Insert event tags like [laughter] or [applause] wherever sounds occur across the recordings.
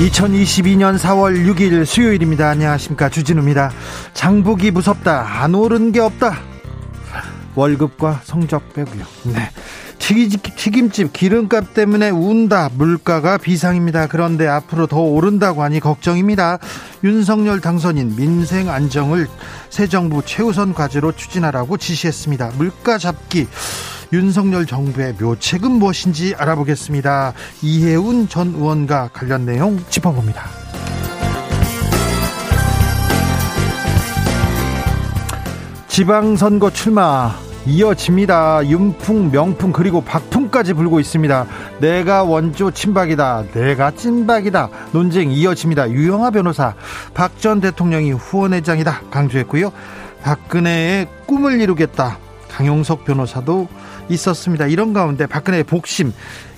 2022년 4월 6일 수요일입니다. 안녕하십니까. 주진우입니다. 장북이 무섭다. 안 오른 게 없다. 월급과 성적 빼고요. 네. 튀김집 기름값 때문에 운다. 물가가 비상입니다. 그런데 앞으로 더 오른다고 하니 걱정입니다. 윤석열 당선인 민생 안정을 새 정부 최우선 과제로 추진하라고 지시했습니다. 물가 잡기 윤석열 정부의 묘책은 무엇인지 알아보겠습니다. 이해운 전 의원과 관련 내용 짚어봅니다. 지방선거 출마 이어집니다. 윤풍, 명풍 그리고 박풍까지 불고 있습니다. 내가 원조 친박이다. 내가 찐박이다. 논쟁 이어집니다. 유영아 변호사 박 전 대통령이 후원회장이다 강조했고요. 박근혜의 꿈을 이루겠다. 강용석 변호사도 있었습니다. 이런 가운데 박근혜의 복심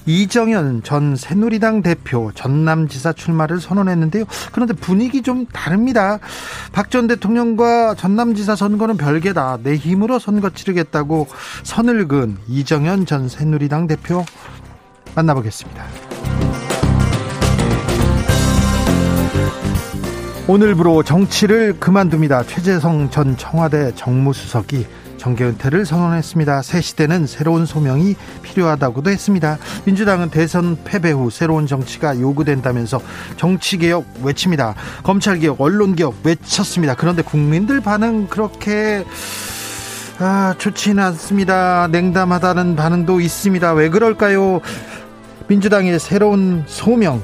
이정현 전 새누리당 대표 전남지사 출마를 선언했는데요. 그런데 분위기 좀 다릅니다. 박 전 대통령과 전남지사 선거는 별개다. 내 힘으로 선거 치르겠다고 선을 그은 이정현 전 새누리당 대표 만나보겠습니다. 오늘부로 정치를 그만둡니다. 최재성 전 청와대 정무수석이 정계 은퇴를 선언했습니다. 새 시대는 새로운 소명이 필요하다고도 했습니다. 민주당은 대선 패배 후 새로운 정치가 요구된다면서 정치개혁 외칩니다. 검찰개혁, 언론개혁 외쳤습니다. 그런데 국민들 반응 그렇게 아, 좋지는 않습니다. 냉담하다는 반응도 있습니다. 왜 그럴까요? 민주당의 새로운 소명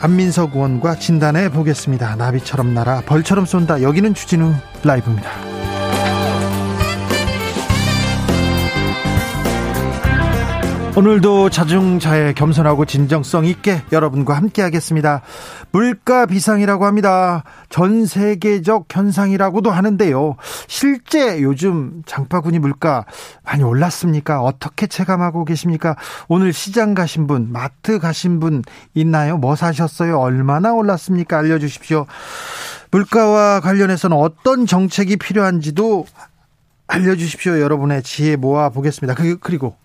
안민석 의원과 진단해 보겠습니다. 나비처럼 날아 벌처럼 쏜다. 여기는 주진우 라이브입니다. 오늘도 자중자애 겸손하고 진정성 있게 여러분과 함께 하겠습니다. 물가 비상이라고 합니다. 전 세계적 현상이라고도 하는데요. 실제 요즘 장바구니 물가 많이 올랐습니까? 어떻게 체감하고 계십니까? 오늘 시장 가신 분, 마트 가신 분 있나요? 뭐 사셨어요? 얼마나 올랐습니까? 알려주십시오. 물가와 관련해서는 어떤 정책이 필요한지도 알려주십시오. 여러분의 지혜 모아 보겠습니다. 그, 그리고,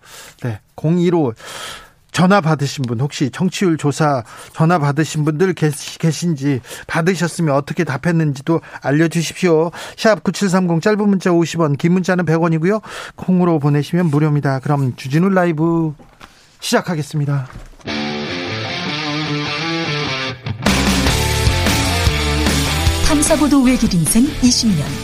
네, 02로 전화 받으신 분, 혹시 청취율 조사 전화 받으신 분들 계신지, 받으셨으면 어떻게 답했는지도 알려주십시오. 샵 9730 짧은 문자 50원, 긴 문자는 100원이고요. 콩으로 보내시면 무료입니다. 그럼 주진우 라이브 시작하겠습니다. 탐사보도 외길 인생 20년.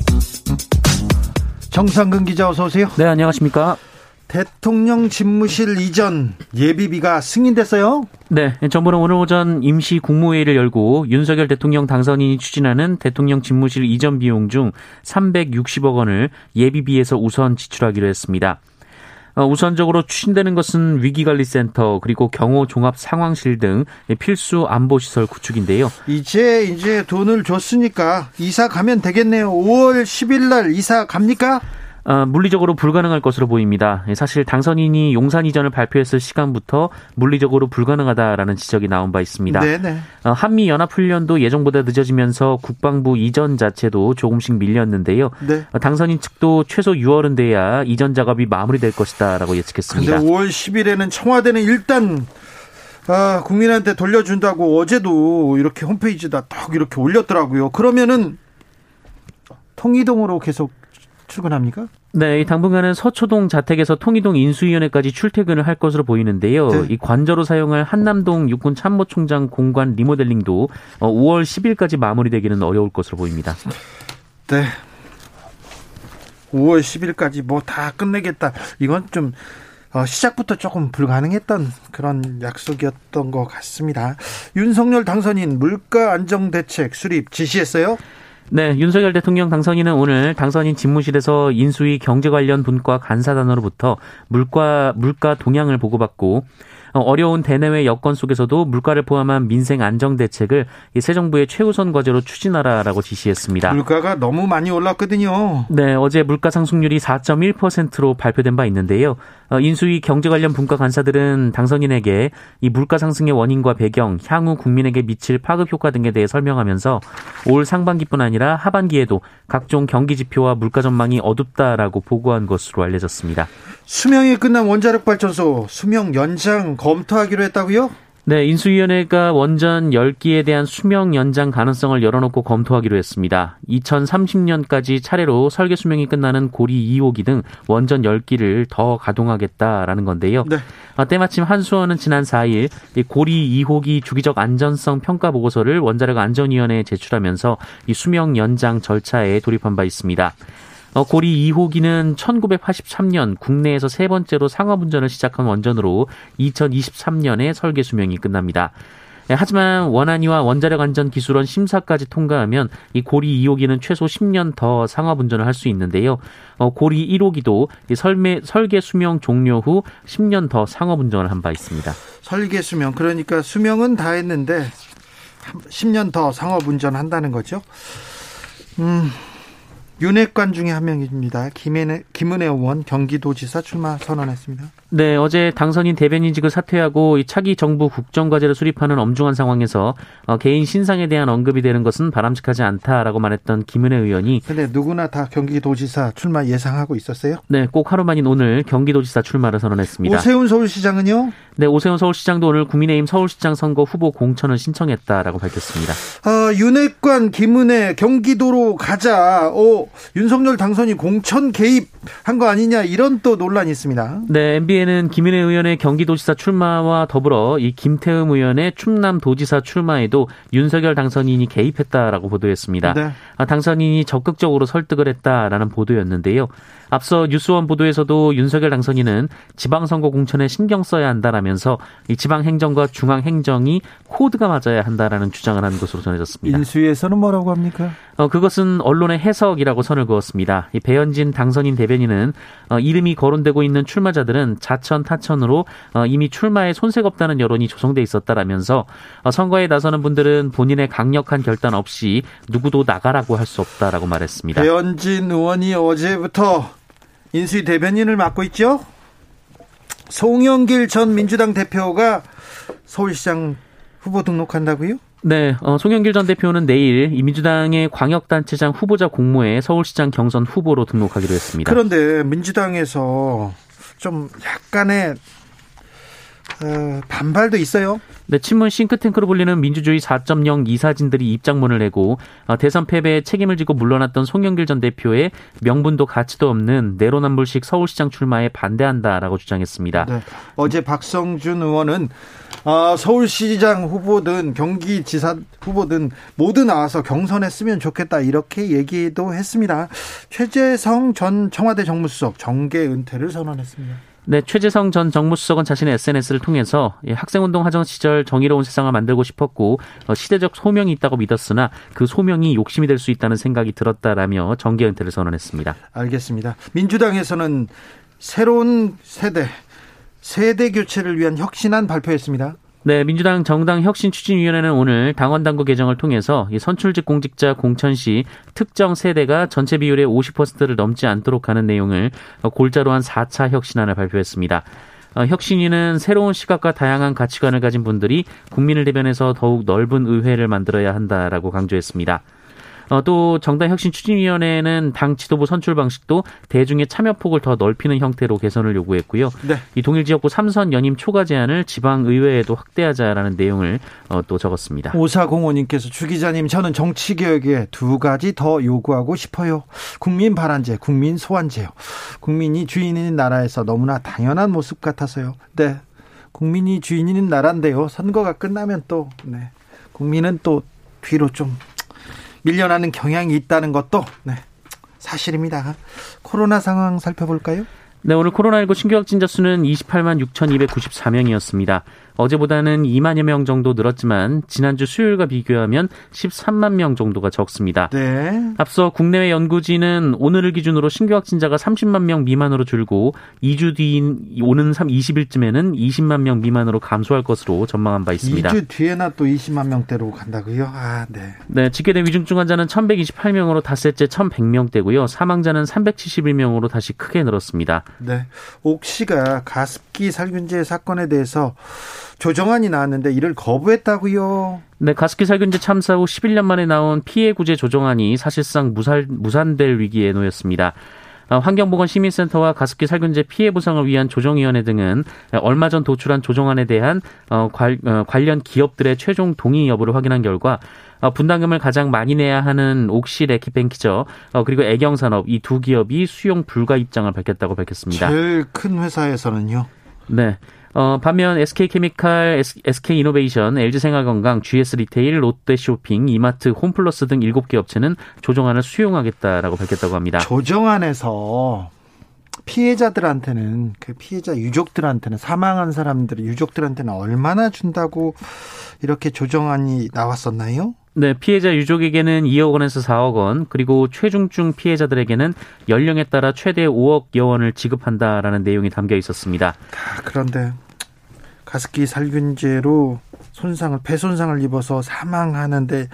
정상근 기자 어서 오세요. 네, 안녕하십니까? 대통령 집무실 이전 예비비가 승인됐어요? 네, 정부는 오늘 오전 임시 국무회의를 열고 윤석열 대통령 당선인이 추진하는 대통령 집무실 이전 비용 중 360억 원을 예비비에서 우선 지출하기로 했습니다. 어, 우선적으로 추진되는 것은 위기관리센터 그리고 경호 종합 상황실 등 필수 안보 시설 구축인데요. 이제 이제 돈을 줬으니까 이사 가면 되겠네요. 5월 10일 날 이사 갑니까? 어, 물리적으로 불가능할 것으로 보입니다. 사실 당선인이 용산 이전을 발표했을 시간부터 물리적으로 불가능하다라는 지적이 나온 바 있습니다. 네네. 어, 한미 연합 훈련도 예정보다 늦어지면서 국방부 이전 자체도 조금씩 밀렸는데요. 네. 어, 당선인 측도 최소 6월은 돼야 이전 작업이 마무리될 것이다라고 예측했습니다. 그런데 5월 10일에는 청와대는 일단 아, 국민한테 돌려준다고 어제도 이렇게 홈페이지에다 딱 이렇게 올렸더라고요. 그러면은 통이동으로 계속 출근합니까? 네, 당분간은 서초동 자택에서 통이동 인수위원회까지 출퇴근을 할 것으로 보이는데요. 네. 이 관저로 사용할 한남동 육군 참모총장 공관 리모델링도 5월 어, 10일까지 마무리되기는 어려울 것으로 보입니다. 네. 5월 10일까지 뭐 다 끝내겠다. 이건 좀 어, 시작부터 조금 불가능했던 그런 약속이었던 것 같습니다. 윤석열 당선인 물가 안정 대책 수립 지시했어요? 네, 윤석열 대통령 당선인은 오늘 당선인 집무실에서 인수위 경제 관련 분과 간사단으로부터 물가 물가 동향을 보고받고 어, 어려운 대내외 여건 속에서도 물가를 포함한 민생 안정 대책을 새 정부의 최우선 과제로 추진하라라고 지시했습니다. 물가가 너무 많이 올랐거든요. 네, 어제 물가 상승률이 4.1%로 발표된 바 있는데요. 어, 인수위 경제 관련 분과 간사들은 당선인에게 이 물가 상승의 원인과 배경, 향후 국민에게 미칠 파급 효과 등에 대해 설명하면서 올 상반기뿐 아니라 하반기에도 각종 경기 지표와 물가 전망이 어둡다라고 보고한 것으로 알려졌습니다. 수명이 끝난 원자력 발전소 수명 연장 검토하기로 했다고요? 네, 인수위원회가 원전 10기에 대한 수명 연장 가능성을 열어놓고 검토하기로 했습니다. 2030년까지 차례로 설계 수명이 끝나는 고리 2호기 등 원전 10기를 더 가동하겠다라는 건데요. 네. 아, 때마침 한수원은 지난 4일 고리 2호기 주기적 안전성 평가 보고서를 원자력 안전위원회에 제출하면서 이 수명 연장 절차에 돌입한 바 있습니다. 어, 고리 2호기는 1983년 국내에서 세 번째로 상업운전을 시작한 원전으로 2023년에 설계 수명이 끝납니다. 네, 하지만 원안위와 원자력 안전 기술원 심사까지 통과하면 이 고리 2호기는 최소 10년 더 상업 운전을 할 수 있는데요. 어, 고리 1호기도 설매, 설계 수명 종료 후 10년 더 상업 운전을 한 바 있습니다. 설계 수명 그러니까 수명은 다 했는데 10년 더 상업 운전한다는 거죠. 음. 윤핵관 중에 한 명입니다. 김은혜, 김은혜 의원 경기도지사 출마 선언했습니다. 네, 어제 당선인 대변인직을 사퇴하고 차기 정부 국정과제를 수립하는 엄중한 상황에서 어, 개인 신상에 대한 언급이 되는 것은 바람직하지 않다라고 말했던 김은혜 의원이. 근데 누구나 다 경기도지사 출마 예상하고 있었어요? 네, 꼭 하루 만인 오늘 경기도지사 출마를 선언했습니다. 오세훈 서울시장은요? 네, 오세훈 서울시장도 오늘 국민의힘 서울시장 선거 후보 공천을 신청했다라고 밝혔습니다. 아, 윤핵관 김은혜 경기도로 가자. 오, 윤석열 당선이 공천 개입한 거 아니냐 이런 또 논란이 있습니다. 네, MBN 은 김은혜 의원의 경기도지사 출마와 더불어 이 김태흠 의원의 충남도지사 출마에도 윤석열 당선인이 개입했다라고 보도했습니다. 네. 아, 당선인이 적극적으로 설득을 했다라는 보도였는데요. 앞서 뉴스원 보도에서도 윤석열 당선인은 지방선거 공천에 신경 써야 한다라면서 이 지방행정과 중앙행정이 코드가 맞아야 한다라는 주장을 한 것으로 전해졌습니다. 인수위에서는 뭐라고 합니까? 어, 그것은 언론의 해석이라고 선을 그었습니다. 이 배현진 당선인 대변인은 어, 이름이 거론되고 있는 출마자들은 자천 타천으로 어, 이미 출마에 손색 없다는 여론이 조성돼 있었다라면서 어, 선거에 나서는 분들은 본인의 강력한 결단 없이 누구도 나가라고 할 수 없다라고 말했습니다. 배현진 의원이 어제부터 인수위 대변인을 맡고 있죠. 송영길 전 민주당 대표가 서울시장 후보 등록한다고요? 네, 어, 송영길 전 대표는 내일 이 민주당의 광역단체장 후보자 공모에 서울시장 경선 후보로 등록하기로 했습니다. 그런데 민주당에서 좀 약간의 어, 반발도 있어요. 네, 친문 싱크탱크로 불리는 민주주의 4.0 이사진들이 입장문을 내고 어, 대선 패배에 책임을 지고 물러났던 송영길 전 대표의 명분도 가치도 없는 내로남불식 서울시장 출마에 반대한다라고 주장했습니다. 네, 어제 박성준 의원은 어, 서울시장 후보든 경기지사 후보든 모두 나와서 경선했으면 좋겠다 이렇게 얘기도 했습니다. 최재성 전 청와대 정무수석 정계 은퇴를 선언했습니다. 네, 최재성 전 정무수석은 자신의 SNS를 통해서 학생운동 하정 시절 정의로운 세상을 만들고 싶었고 어, 시대적 소명이 있다고 믿었으나 그 소명이 욕심이 될 수 있다는 생각이 들었다라며 정계 은퇴를 선언했습니다. 알겠습니다. 민주당에서는 새로운 세대 세대 교체를 위한 혁신안 발표했습니다. 네, 민주당 정당 혁신 추진위원회는 오늘 당원 당구 개정을 통해서 선출직 공직자 공천 시 특정 세대가 전체 비율의 50%를 넘지 않도록 하는 내용을 골자로 한 4차 혁신안을 발표했습니다. 어, 혁신위는 새로운 시각과 다양한 가치관을 가진 분들이 국민을 대변해서 더욱 넓은 의회를 만들어야 한다라고 강조했습니다. 어, 또 정당 혁신 추진위원회는 당 지도부 선출 방식도 대중의 참여 폭을 더 넓히는 형태로 개선을 요구했고요. 네. 이 동일 지역구 삼선 연임 초과 제한을 지방 의회에도 확대하자라는 내용을 어, 또 적었습니다. 오사공호님께서 주 기자님 저는 정치 개혁에 두 가지 더 요구하고 싶어요. 국민 발안제, 국민 소환제요. 국민이 주인인 나라에서 너무나 당연한 모습 같아서요. 네. 국민이 주인인 나라인데요. 선거가 끝나면 또 네. 국민은 또 뒤로 좀 밀려나는 경향이 있다는 것도 네, 사실입니다. 코로나 상황 살펴볼까요? 네, 오늘 코로나19 신규 확진자 수는 28만 6,294명이었습니다. 어제보다는 2만여 명 정도 늘었지만 지난주 수요일과 비교하면 13만 명 정도가 적습니다. 네. 앞서 국내외 연구진은 오늘을 기준으로 신규 확진자가 30만 명 미만으로 줄고 2주 뒤인 오는 3 20일쯤에는 20만 명 미만으로 감소할 것으로 전망한 바 있습니다. 2주 뒤에나 또 20만 명대로 간다고요? 아, 네. 네, 집계된 위중증 환자는 1,128명으로 닷새째 1,100명대고요. 사망자는 371명으로 다시 크게 늘었습니다. 네. 옥시가 가습기 살균제 사건에 대해서 조정안이 나왔는데 이를 거부했다고요. 네, 가습기 살균제 참사 후 11년 만에 나온 피해 구제 조정안이 사실상 무살, 무산될 위기에 놓였습니다. 어, 환경보건시민센터와 가습기 살균제 피해 보상을 위한 조정위원회 등은 얼마 전 도출한 조정안에 대한 어, 어, 관련 기업들의 최종 동의 여부를 확인한 결과 분담금을 가장 많이 내야 하는 옥시 레키뱅키죠. 그리고 애경산업 이 두 기업이 수용 불가 입장을 밝혔다고 밝혔습니다. 제일 큰 회사에서는요? 네. 어, 반면 SK케미칼, SK이노베이션, LG생활건강, GS 리테일, 롯데쇼핑, 이마트, 홈플러스 등 7개 업체는 조정안을 수용하겠다라고 밝혔다고 합니다. 조정안에서 피해자들한테는 그 피해자 유족들한테는 사망한 사람들 유족들한테는 얼마나 준다고 이렇게 조정안이 나왔었나요? 네, 피해자 유족에게는 2억 원에서 4억 원, 그리고 최중증 피해자들에게는 연령에 따라 최대 5억여 원을 지급한다라는 내용이 담겨 있었습니다. 아, 그런데 가습기 살균제로 손상을 폐 손상을 입어서 사망하는데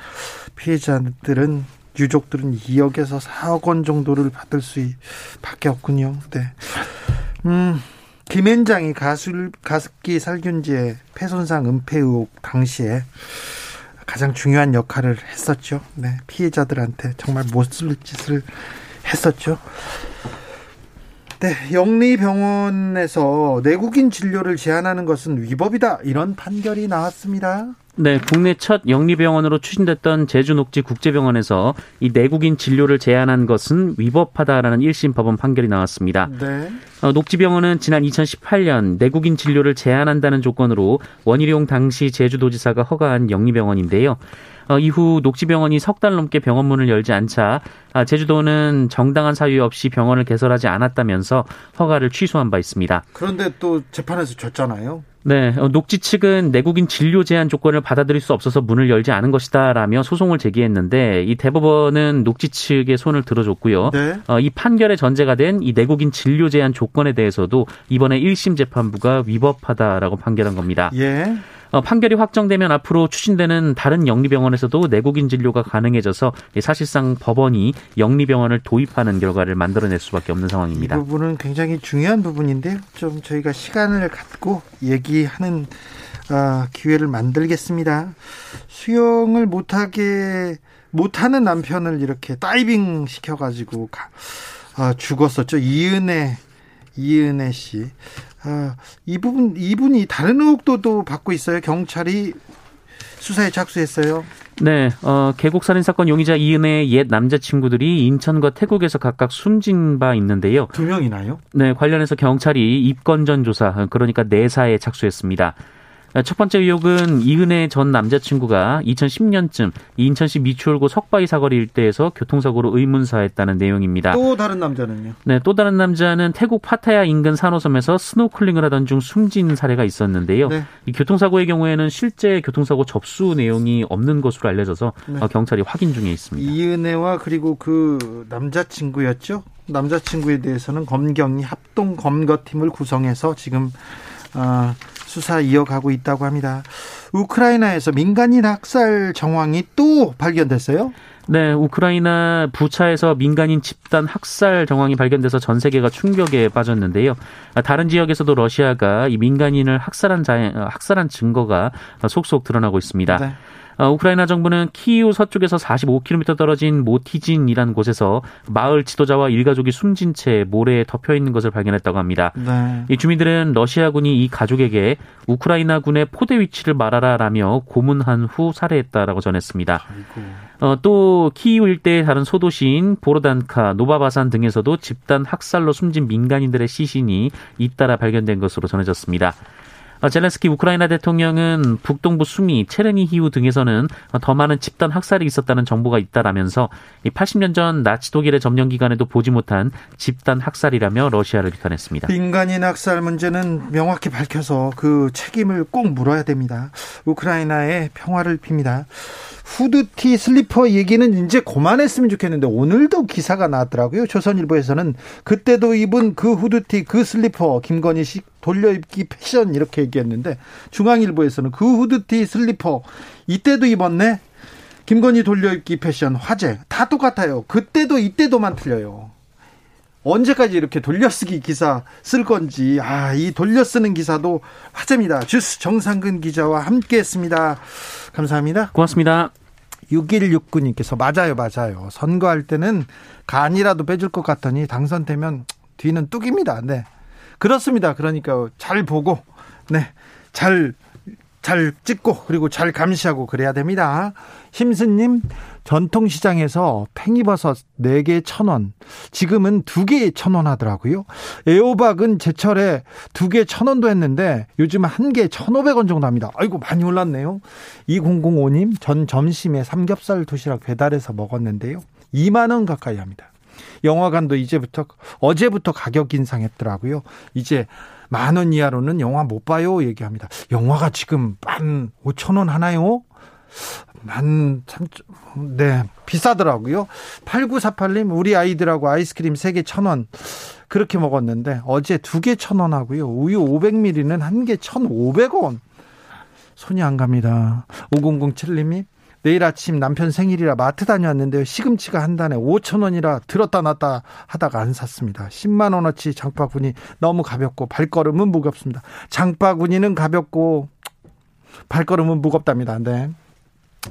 피해자들은 유족들은 2억에서 4억 원 정도를 받을 수 밖에 없군요. 네. 음. 김앤장이 가습기 살균제 폐손상 은폐 의혹 당시에 가장 중요한 역할을 했었죠. 네, 피해자들한테 정말 못쓸 짓을 했었죠. 네, 영리병원에서 내국인 진료를 제한하는 것은 위법이다. 이런 판결이 나왔습니다. 네, 국내 첫 영리병원으로 추진됐던 제주녹지 국제병원에서 이 내국인 진료를 제한한 것은 위법하다라는 1심 법원 판결이 나왔습니다. 네. 어, 녹지병원은 지난 2018년 내국인 진료를 제한한다는 조건으로 원희룡 당시 제주도지사가 허가한 영리병원인데요. 어, 이후 녹지병원이 석 달 넘게 병원 문을 열지 않자 아, 제주도는 정당한 사유 없이 병원을 개설하지 않았다면서 허가를 취소한 바 있습니다. 그런데 또 재판에서 졌잖아요. 네, 어, 녹지 측은 내국인 진료 제한 조건을 받아들일 수 없어서 문을 열지 않은 것이다라며 소송을 제기했는데 이 대법원은 녹지 측의 손을 들어줬고요. 네. 어, 이 판결의 전제가 된 이 내국인 진료 제한 조건에 대해서도 이번에 1심 재판부가 위법하다라고 판결한 겁니다. 예. 어, 판결이 확정되면 앞으로 추진되는 다른 영리병원에서도 내국인 진료가 가능해져서 사실상 법원이 영리병원을 도입하는 결과를 만들어낼 수밖에 없는 상황입니다. 이 부분은 굉장히 중요한 부분인데 좀 저희가 시간을 갖고 얘기하는 어, 기회를 만들겠습니다. 수영을 못하게 못하는 남편을 이렇게 다이빙 시켜가지고 어, 죽었었죠. 이은혜 이은해 씨. 아, 이 부분 이분이 다른 의혹도 또 받고 있어요. 경찰이 수사에 착수했어요. 네, 어, 계곡 살인 사건 용의자 이은해의 옛 남자친구들이 인천과 태국에서 각각 숨진 바 있는데요. 두 명이나요? 네, 관련해서 경찰이 입건 전 조사, 그러니까 내사에 착수했습니다. 첫 번째 의혹은 이은해 전 남자친구가 2010년쯤 인천시 미추홀구 석바위 사거리 일대에서 교통사고로 의문사했다는 내용입니다. 또 다른 남자는요? 네, 또 다른 남자는 태국 파타야 인근 산호섬에서 스노클링을 하던 중 숨진 사례가 있었는데요. 네. 이 교통사고의 경우에는 실제 교통사고 접수 내용이 없는 것으로 알려져서 네. 어, 경찰이 확인 중에 있습니다. 이은혜와 그리고 그 남자친구였죠? 남자친구에 대해서는 검경이 합동 검거팀을 구성해서 지금 어, 수사 이어가고 있다고 합니다. 우크라이나에서 민간인 학살 정황이 또 발견됐어요? 네, 우크라이나 부차에서 민간인 집단 학살 정황이 발견돼서 전 세계가 충격에 빠졌는데요. 다른 지역에서도 러시아가 이 민간인을 학살한 자, 학살한 증거가 속속 드러나고 있습니다. 네. 어, 우크라이나 정부는 키이우 서쪽에서 45km 떨어진 모티진이라는 곳에서 마을 지도자와 일가족이 숨진 채 모래에 덮여 있는 것을 발견했다고 합니다. 네. 이 주민들은 러시아군이 이 가족에게 우크라이나군의 포대 위치를 말하라라며 고문한 후 살해했다라고 전했습니다. 어, 또 키이우 일대의 다른 소도시인 보로단카, 노바바산 등에서도 집단 학살로 숨진 민간인들의 시신이 잇따라 발견된 것으로 전해졌습니다. 어, 젤렌스키 우크라이나 대통령은 북동부 수미, 체르니히우 등에서는 더 많은 집단 학살이 있었다는 정보가 있다라면서 80년 전 나치 독일의 점령 기간에도 보지 못한 집단 학살이라며 러시아를 비판했습니다. 민간인 학살 문제는 명확히 밝혀서 그 책임을 꼭 물어야 됩니다. 우크라이나의 평화를 빕니다. 후드티 슬리퍼 얘기는 이제 그만했으면 좋겠는데 오늘도 기사가 나왔더라고요. 조선일보에서는 그때도 입은 그 후드티 그 슬리퍼 김건희 씨 돌려입기 패션 이렇게 얘기했는데 중앙일보에서는 그 후드티 슬리퍼 이때도 입었네. 김건희 돌려입기 패션 화제 다 똑같아요. 그때도 이때도만 틀려요. 언제까지 이렇게 돌려쓰기 기사 쓸 건지 아 이 돌려쓰는 기사도 화제입니다. 주스 정상근 기자와 함께했습니다. 감사합니다. 고맙습니다. 6169님께서 맞아요, 맞아요. 선거할 때는 간이라도 빼줄 것 같더니 당선되면 뒤는 뚝입니다. 네. 그렇습니다. 그러니까 잘 보고, 네. 잘, 잘 찍고, 그리고 잘 감시하고 그래야 됩니다. 힘스님, 전통시장에서 팽이버섯 4개 천원 지금은 2개 천원 하더라고요. 애호박은 제철에 2개 천원도 했는데 요즘 한개 천오백 원 정도 합니다. 아이고, 많이 올랐네요. 2005님, 전 점심에 삼겹살 도시락 배달해서 먹었는데요. 2만 원 가까이 합니다. 영화관도 이제부터, 어제부터 가격 인상했더라고요. 이제 만 원 이하로는 영화 못 봐요. 얘기합니다. 영화가 지금 만 오천 원 하나요? 만 참, 네, 비싸더라고요. 8948님, 우리 아이들하고 아이스크림 3개 1,000원. 그렇게 먹었는데, 어제 2개 1,000원 하고요. 우유 500ml는 한 개 1,500원. 손이 안 갑니다. 5007님이 내일 아침 남편 생일이라 마트 다녀왔는데요. 시금치가 한 단에 5천 원이라 들었다 놨다 하다가 안 샀습니다. 10만 원어치 장바구니 너무 가볍고 발걸음은 무겁습니다. 장바구니는 가볍고 발걸음은 무겁답니다. 네.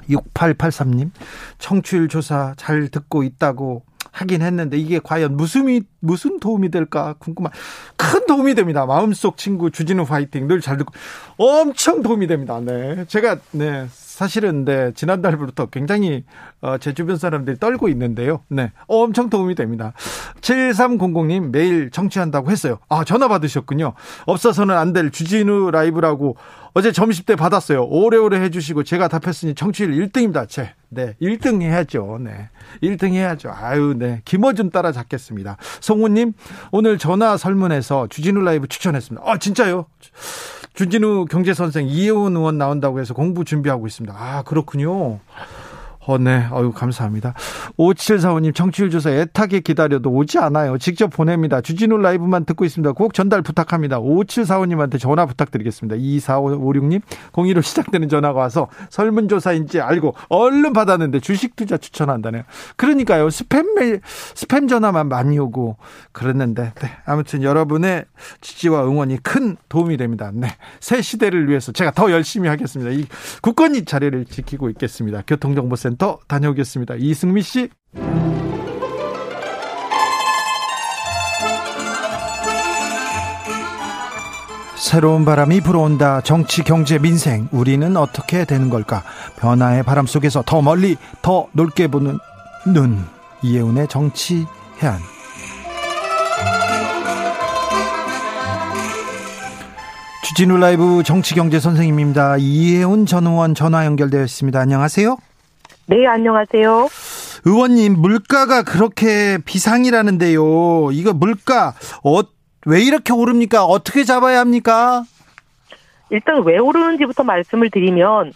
6883님, 청취율 조사 잘 듣고 있다고 하긴 했는데 이게 과연 무슨 무슨 도움이 될까 궁금한 큰 도움이 됩니다. 마음속 친구 주진우 화이팅 늘 잘 듣고 엄청 도움이 됩니다. 네. 제가 네. 사실은 네, 지난달부터 굉장히 어, 제 주변 사람들이 떨고 있는데요. 네. 어, 엄청 도움이 됩니다. 7300님 매일 청취한다고 했어요. 아, 전화 받으셨군요. 없어서는 안 될 주진우 라이브라고 어제 점심 때 받았어요. 오래오래 해주시고 제가 답했으니 청취율 1등입니다. 제. 네. 1등 해야죠. 네. 1등 해야죠. 아유, 네. 김어준 따라잡겠습니다. 송우님, 오늘 전화 설문에서 주진우 라이브 추천했습니다. 아, 진짜요? 준진우 경제선생 이혜원 의원 나온다고 해서 공부 준비하고 있습니다. 아, 그렇군요. 어, 네. 어유 감사합니다. 5745님, 청취율 조사 애타게 기다려도 오지 않아요. 직접 보냅니다. 주진우 라이브만 듣고 있습니다. 꼭 전달 부탁합니다. 5745님한테 전화 부탁드리겠습니다. 2456님, 02로 시작되는 전화가 와서 설문조사인지 알고 얼른 받았는데 주식 투자 추천한다네요. 그러니까요. 스팸 메일, 스팸 전화만 많이 오고 그랬는데, 네. 아무튼 여러분의 지지와 응원이 큰 도움이 됩니다. 네. 새 시대를 위해서 제가 더 열심히 하겠습니다. 이 국권이 자리를 지키고 있겠습니다. 교통정보센터 센터 다녀오겠습니다. 이승미 씨. 새로운 바람이 불어온다. 정치, 경제, 민생. 우리는 어떻게 되는 걸까? 변화의 바람 속에서 더 멀리, 더 넓게 보는 눈. 이혜운의 정치 해안. 주진우 라이브 정치 경제 선생님입니다. 이혜운 전 의원 전화 연결되어 있습니다. 안녕하세요. 네, 안녕하세요. 의원님, 물가가 그렇게 비상이라는데요. 이거 물가, 어, 왜 이렇게 오릅니까? 어떻게 잡아야 합니까? 일단 왜 오르는지부터 말씀을 드리면,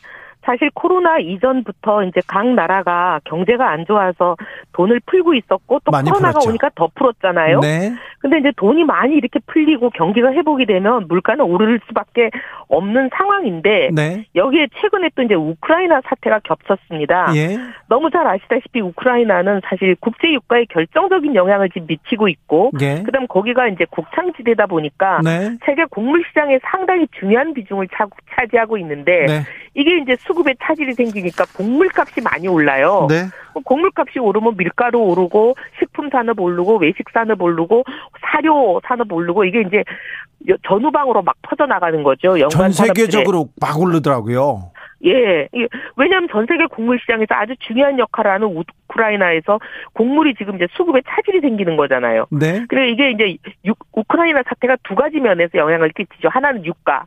사실 코로나 이전부터 이제 각 나라가 경제가 안 좋아서 돈을 풀고 있었고 또 코로나가 풀었죠. 오니까 더 풀었잖아요. 네. 근데 이제 돈이 많이 이렇게 풀리고 경기가 회복이 되면 물가는 오를 수밖에 없는 상황인데 네. 여기에 최근에 또 이제 우크라이나 사태가 겹쳤습니다. 예. 너무 잘 아시다시피 우크라이나는 사실 국제 유가에 결정적인 영향을 지금 미치고 있고 예. 그다음 거기가 이제 곡창지대다 보니까 네. 세계 곡물 시장에 상당히 중요한 비중을 차지하고 있는데 네. 이게 이제 수급 수급에 차질이 생기니까 곡물값이 많이 올라요. 네. 곡물값이 오르면 밀가루 오르고 식품 산업 오르고 외식 산업 오르고 사료 산업 오르고 이게 이제 전후방으로 막 퍼져 나가는 거죠. 전 세계적으로 막 오르더라고요. 예. 왜냐하면 전 세계 곡물 시장에서 아주 중요한 역할을 하는 우크라이나에서 곡물이 지금 이제 수급에 차질이 생기는 거잖아요. 네. 그리고 이게 이제 유, 우크라이나 사태가 두 가지 면에서 영향을 끼치죠. 하나는 유가.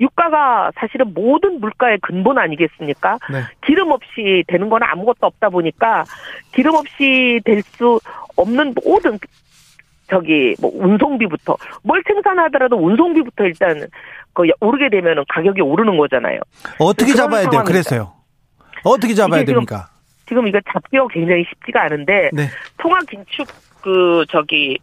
유가가 사실은 모든 물가의 근본 아니겠습니까? 네. 기름 없이 되는 건 아무것도 없다 보니까 기름 없이 될 수 없는 모든 저기 뭐 운송비부터 뭘 생산하더라도 운송비부터 일단 그 오르게 되면 가격이 오르는 거잖아요. 어떻게 잡아야 돼요? 그래서요. 어떻게 잡아야 됩니까? 지금, 지금 이거 잡기가 굉장히 쉽지가 않은데 네. 통화 긴축 그 저기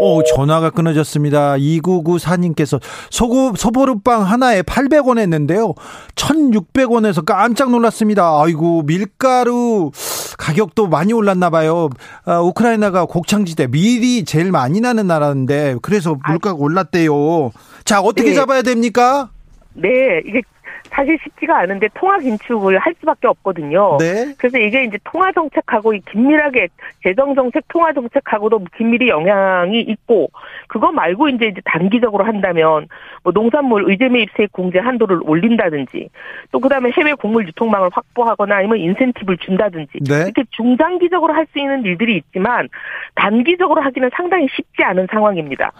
오, 전화가 끊어졌습니다. 2994님께서 소고, 소보루빵 하나에 800원 했는데요. 1600원에서 깜짝 놀랐습니다. 아이고, 밀가루 가격도 많이 올랐나 봐요. 아, 우크라이나가 곡창지대, 밀이 제일 많이 나는 나라인데, 그래서 물가가 올랐대요. 자, 어떻게 네. 잡아야 됩니까? 네, 이게 사실 쉽지가 않은데 통화 긴축을 할 수밖에 없거든요. 네. 그래서 이게 이제 통화 정책하고 긴밀하게 재정 정책, 통화 정책하고도 긴밀히 영향이 있고 그거 말고 이제 이제 단기적으로 한다면 뭐 농산물 의제 매입세액 공제 한도를 올린다든지 또 그다음에 해외 곡물 유통망을 확보하거나 아니면 인센티브를 준다든지 네. 이렇게 중장기적으로 할 수 있는 일들이 있지만 단기적으로 하기는 상당히 쉽지 않은 상황입니다.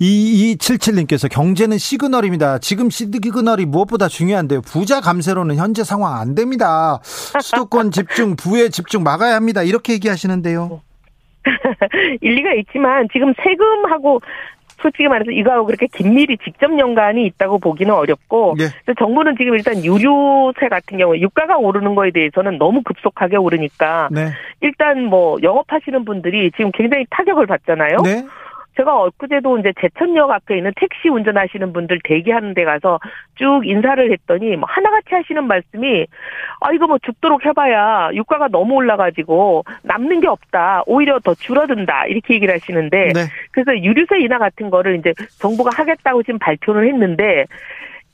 2277님께서 경제는 시그널입니다. 지금 시그널이 무엇보다 중요한 데요. 부자 감세로는 현재 상황 안 됩니다. 수도권 [laughs] 집중, 부의 집중 막아야 합니다. 이렇게 얘기하시는데요. [laughs] 일리가 있지만 지금 세금하고 솔직히 말해서 이거하고 그렇게 긴밀히 직접 연관이 있다고 보기는 어렵고 예. 정부는 지금 일단 유류세 같은 경우 유가가 오르는 거에 대해서는 너무 급속하게 오르니까 네. 일단 뭐 영업하시는 분들이 지금 굉장히 타격을 받잖아요. 네. 제가 엊그제도 이제 제천역 앞에 있는 택시 운전하시는 분들 대기하는 데 가서 쭉 인사를 했더니 뭐 하나같이 하시는 말씀이 아 이거 뭐 죽도록 해봐야 유가가 너무 올라가지고 남는 게 없다 오히려 더 줄어든다 이렇게 얘기를 하시는데 네. 그래서 유류세 인하 같은 거를 이제 정부가 하겠다고 지금 발표를 했는데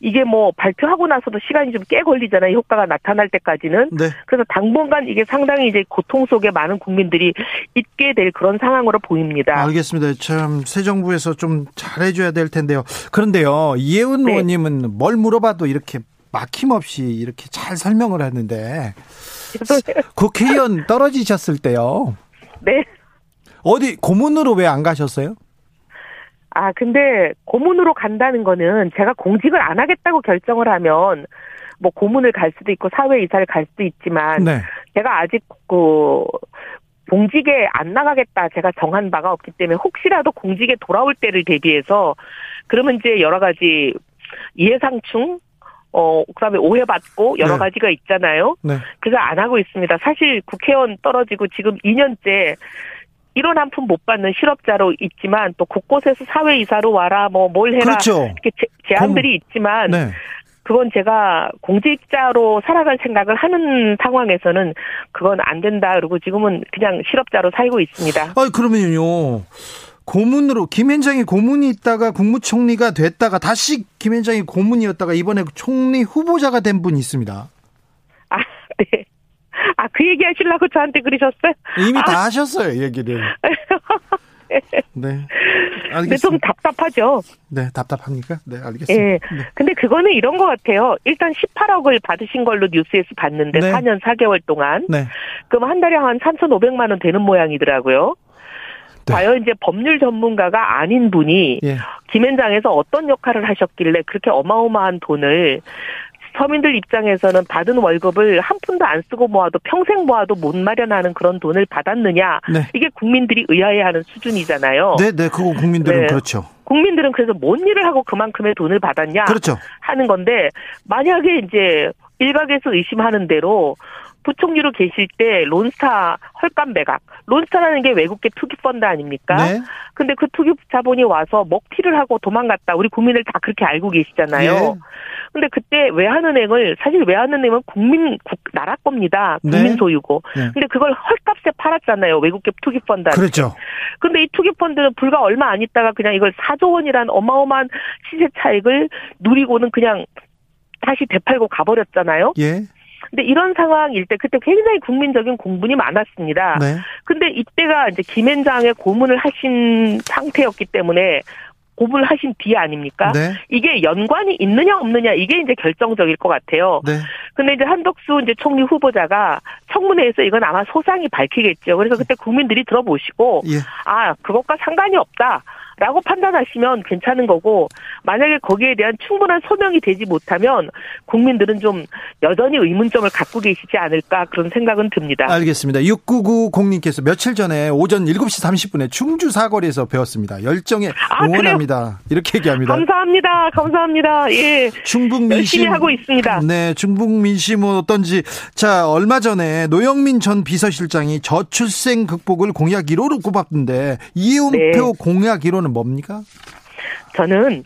이게 뭐 발표하고 나서도 시간이 좀 꽤 걸리잖아요. 효과가 나타날 때까지는. 네. 그래서 당분간 이게 상당히 이제 고통 속에 많은 국민들이 있게 될 그런 상황으로 보입니다. 알겠습니다. 참 새 정부에서 좀 잘해줘야 될 텐데요. 그런데요, 이혜훈 네. 의원님은 뭘 물어봐도 이렇게 막힘없이 이렇게 잘 설명을 하는데 [laughs] 국회의원 떨어지셨을 때요. 네. 어디 고문으로 왜 안 가셨어요? 아, 근데 고문으로 간다는 거는 제가 공직을 안 하겠다고 결정을 하면 뭐 고문을 갈 수도 있고 사회 이사를 갈 수도 있지만 네. 제가 아직 그 공직에 안 나가겠다 제가 정한 바가 없기 때문에 혹시라도 공직에 돌아올 때를 대비해서 그러면 이제 여러 가지 이해상충 어, 그다음에 오해받고 여러 네. 가지가 있잖아요. 네. 그래서 안 하고 있습니다. 사실 국회의원 떨어지고 지금 2년째 이런 한푼 못 받는 실업자로 있지만 또 곳곳에서 사회이사로 와라 뭐 뭘 해라 그렇죠. 이렇게 제, 안들이 있지만 네. 그건 제가 공직자로 살아갈 생각을 하는 상황에서는 그건 안 된다 그리고 지금은 그냥 실업자로 살고 있습니다. 아 그러면요. 고문으로 김현장이 고문이 있다가 국무총리가 됐다가 다시 김현장이 고문이었다가 이번에 총리 후보자가 된 분이 있습니다. 아, [laughs] 네. 아, 그 얘기 하시려고 저한테 그러셨어요? 이미 아. 다 하셨어요, 얘기를. [laughs] 네. 알겠습니다. 근데 좀 답답하죠. 네, 답답합니까? 네, 알겠습니다. 네. 네. 근데 그거는 이런 것 같아요. 일단 18억을 받으신 걸로 뉴스에서 봤는데 네. 4년 4개월 동안. 네. 그럼 한 달에 한 3,500만 원 되는 모양이더라고요. 네. 과연 이제 법률 전문가가 아닌 분이 예. 김현장에서 어떤 역할을 하셨길래 그렇게 어마어마한 돈을 서민들 입장에서는 받은 월급을 한 푼도 안 쓰고 모아도 평생 모아도 못 마련하는 그런 돈을 받았느냐. 네. 이게 국민들이 의아해하는 수준이잖아요. 네, 네, 그거 국민들은 네. 그렇죠. 국민들은 그래서 뭔 일을 하고 그만큼의 돈을 받았냐 그렇죠. 하는 건데 만약에 이제 일각에서 의심하는 대로 부총리로 계실 때 론스타 헐값 매각. 론스타라는 게 외국계 투기 펀드 아닙니까? 네. 근데 그 투기 자본이 와서 먹튀를 하고 도망갔다. 우리 국민들 다 그렇게 알고 계시잖아요. 예. 근데 그때 외환은행을 사실 외환은행은 국민 국 나라 겁니다. 네. 국민 네. 소유고. 네. 근데 그걸 헐값에 팔았잖아요. 외국계 투기 펀드. 그렇죠. 근데 이 투기 펀드는 불과 얼마 안 있다가 그냥 이걸 4조 원이란 어마어마한 시세 차익을 누리고는 그냥 다시 되팔고 가버렸잖아요. 예. 근데 이런 상황일 때 그때 굉장히 국민적인 공분이 많았습니다. 네. 근데 이때가 이제 김앤장의 고문을 하신 상태였기 때문에 고분을 하신 뒤에 아닙니까? 네. 이게 연관이 있느냐 없느냐 이게 이제 결정적일 것 같아요. 네. 근데 이제 한덕수 이제 총리 후보자가 청문회에서 이건 아마 소상히 밝히겠죠. 그래서 그때 국민들이 들어보시고 예. 아 그것과 상관이 없다. 라고 판단하시면 괜찮은 거고 만약에 거기에 대한 충분한 소명이 되지 못하면 국민들은 좀 여전히 의문점을 갖고 계시지 않을까 그런 생각은 듭니다. 알겠습니다. 6990님께서 며칠 전에 오전 7시 30분에 충주 사거리에서 배웠습니다. 열정에 아, 응원합니다. 아, 이렇게 얘기합니다. 감사합니다. 감사합니다. 예. 충북 민심 열심히 하고 있습니다. 네, 충북 민심은 어떤지 자, 얼마 전에 노영민 전 비서실장이 저출생 극복을 공약 1호로 꼽았는데 이해운표 네. 공약 1호는 목표는 뭡니까? 저는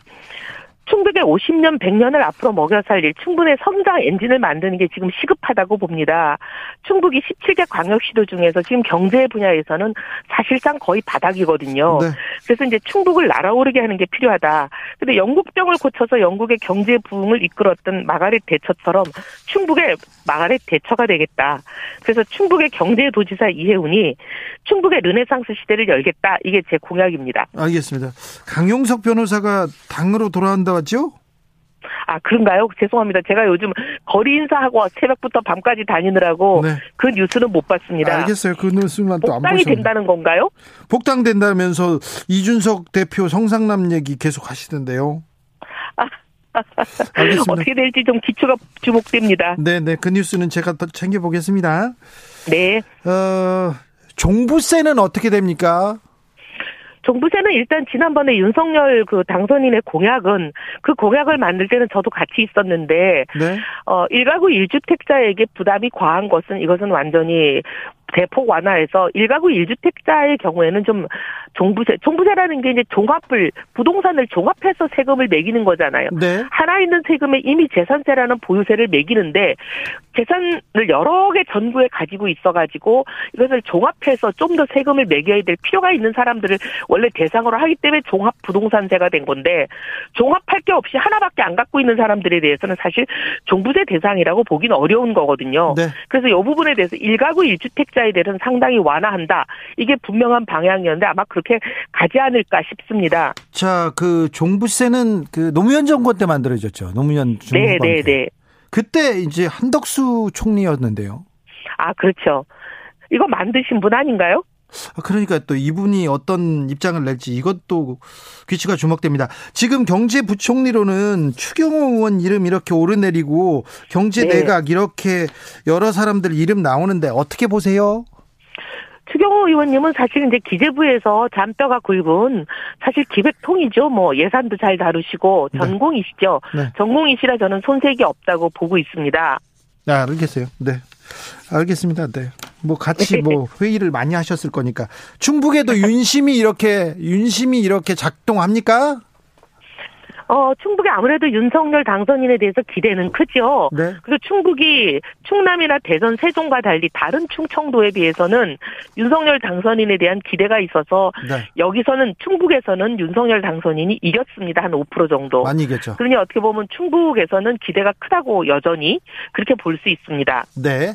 충북의 50년, 100년을 앞으로 먹여 살릴 충분의 성장 엔진을 만드는 게 지금 시급하다고 봅니다. 충북이 17개 광역시도 중에서 지금 경제 분야에서는 사실상 거의 바닥이거든요. 네. 그래서 이제 충북을 날아오르게 하는 게 필요하다. 근데 영국병을 고쳐서 영국의 경제 부흥을 이끌었던 마가렛 대처처럼 충북의 마가렛 대처가 되겠다. 그래서 충북의 경제도지사 이혜훈이 충북의 르네상스 시대를 열겠다. 이게 제 공약입니다. 알겠습니다. 강용석 변호사가 당으로 돌아온다 왔죠? 아 그런가요? 죄송합니다. 제가 요즘 거리 인사하고 새벽부터 밤까지 다니느라고 네. 그 뉴스는 못 봤습니다. 알겠어요. 그 뉴스만 또 안 보셨 복당이 된다는 건가요? 복당 된다면서 이준석 대표 성상남 얘기 계속 하시던데요. 아, 알겠습니다. 어떻게 될지 좀 기초가 주목됩니다. 네, 네. 그 뉴스는 제가 더 챙겨보겠습니다. 네. 어, 종부세는 어떻게 됩니까? 종부세는 일단 지난번에 윤석열 그 당선인의 공약은 그 공약을 만들 때는 저도 같이 있었는데 네. 어 일가구 일주택자에게 부담이 과한 것은 이것은 완전히 대폭 완화해서 일가구 일주택자의 경우에는 좀 종부세, 종부세라는 게 이제 종합을 부동산을 종합해서 세금을 매기는 거잖아요. 네. 하나 있는 세금에 이미 재산세라는 보유세를 매기는데 재산을 여러 개 전부에 가지고 있어가지고 이것을 종합해서 좀 더 세금을 매겨야 될 필요가 있는 사람들을 원래 대상으로 하기 때문에 종합 부동산세가 된 건데 종합할 게 없이 하나밖에 안 갖고 있는 사람들에 대해서는 사실 종부세 대상이라고 보기는 어려운 거거든요. 네. 그래서 이 부분에 대해서 일가구 일주택자 대해서는 상당히 완화한다. 이게 분명한 방향이었는데 아마 그렇게 가지 않을까 싶습니다. 자, 그 종부세는 그 노무현 정권 때 만들어졌죠. 노무현 정권 네, 네, 네. 그때 이제 한덕수 총리였는데요. 아, 그렇죠. 이거 만드신 분 아닌가요? 아, 그러니까 또 이분이 어떤 입장을 낼지 이것도 귀치가 주목됩니다. 지금 경제부총리로는 추경호 의원 이름 이렇게 오르내리고 경제내각 네. 이렇게 여러 사람들 이름 나오는데 어떻게 보세요? 추경호 의원님은 사실 이제 기재부에서 잔뼈가 굵은 사실 기획통이죠. 뭐 예산도 잘 다루시고 네. 전공이시죠. 네. 네. 전공이시라 저는 손색이 없다고 보고 있습니다. 네, 알겠어요. 네. 알겠습니다. 네. 뭐 같이 뭐 [laughs] 회의를 많이 하셨을 거니까 충북에도 윤심이 이렇게 윤심이 이렇게 작동합니까? 어, 충북이 아무래도 윤석열 당선인에 대해서 기대는 크죠. 네. 그리고 충북이 충남이나 대전, 세종과 달리 다른 충청도에 비해서는 윤석열 당선인에 대한 기대가 있어서 네. 여기서는 충북에서는 윤석열 당선인이 이겼습니다. 한 5% 정도. 많이 이겼죠. 그러니 어떻게 보면 충북에서는 기대가 크다고 여전히 그렇게 볼 수 있습니다. 네.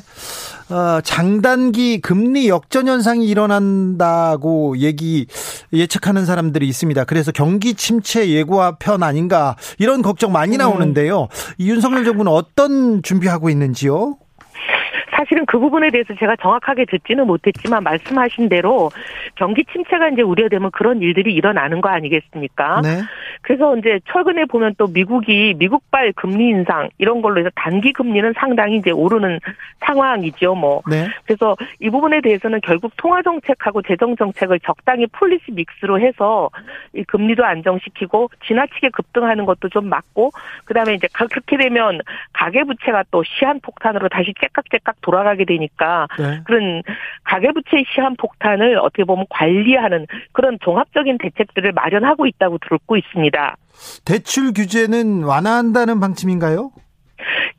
어, 장단기 금리 역전 현상이 일어난다고 얘기 예측하는 사람들이 있습니다. 그래서 경기 침체 예고와 편 아닌 가 이런 걱정 많이 음. 나오는데요. 음. 윤석열 정부는 어떤 준비하고 있는지요? 사실은 그 부분에 대해서 제가 정확하게 듣지는 못했지만 말씀하신 대로 경기 침체가 이제 우려되면 그런 일들이 일어나는 거 아니겠습니까? 네. 그래서 이제 최근에 보면 또 미국이 미국발 금리 인상 이런 걸로 해서 단기 금리는 상당히 이제 오르는 상황이죠. 뭐. 네. 그래서 이 부분에 대해서는 결국 통화 정책하고 재정 정책을 적당히 policy mix로 해서 이 금리도 안정시키고 지나치게 급등하는 것도 좀 막고 그다음에 이제 그렇게 되면 가계 부채가 또 시한 폭탄으로 다시 째깍째깍 돌아가게 되니까 네. 그런 가계부채 시한 폭탄을 어떻게 보면 관리하는 그런 종합적인 대책들을 마련하고 있다고 듣고 있습니다. 대출 규제는 완화한다는 방침인가요?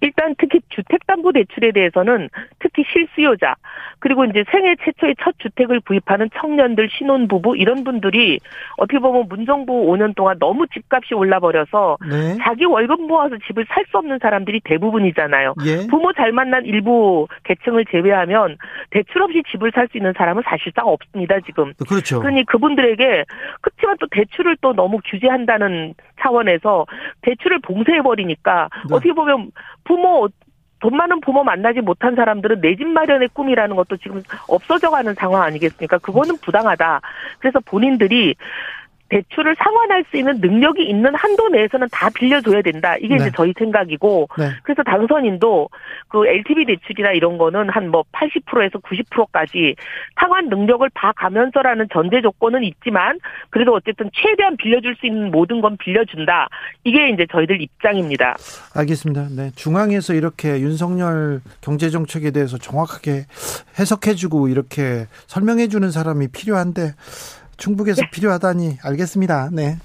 일단 특히 주택담보대출에 대해서는 특히 실수요자 그리고 이제 생애 최초의 첫 주택을 구입하는 청년들 신혼부부 이런 분들이 어떻게 보면 문정부 5년 동안 너무 집값이 올라버려서 네. 자기 월급 모아서 집을 살 수 없는 사람들이 대부분이잖아요. 예. 부모 잘 만난 일부 계층을 제외하면 대출 없이 집을 살 수 있는 사람은 사실상 없습니다 지금. 그렇죠. 그러니 그분들에게 그렇지만 또 대출을 또 너무 규제한다는 차원에서 대출을 봉쇄해 버리니까 네. 어떻게 보면 부모 돈 많은 부모 만나지 못한 사람들은 내 집 마련의 꿈이라는 것도 지금 없어져 가는 상황 아니겠습니까? 그거는 부당하다. 그래서 본인들이 대출을 상환할 수 있는 능력이 있는 한도 내에서는 다 빌려줘야 된다. 이게 네. 이제 저희 생각이고, 네. 그래서 당선인도 그 LTV 대출이나 이런 거는 한 뭐 80%에서 90%까지 상환 능력을 봐가면서라는 전제 조건은 있지만, 그래도 어쨌든 최대한 빌려줄 수 있는 모든 건 빌려준다. 이게 이제 저희들 입장입니다. 알겠습니다. 네. 중앙에서 이렇게 윤석열 경제정책에 대해서 정확하게 해석해주고 이렇게 설명해주는 사람이 필요한데, 충북에서 네. 필요하다니 알겠습니다. 네.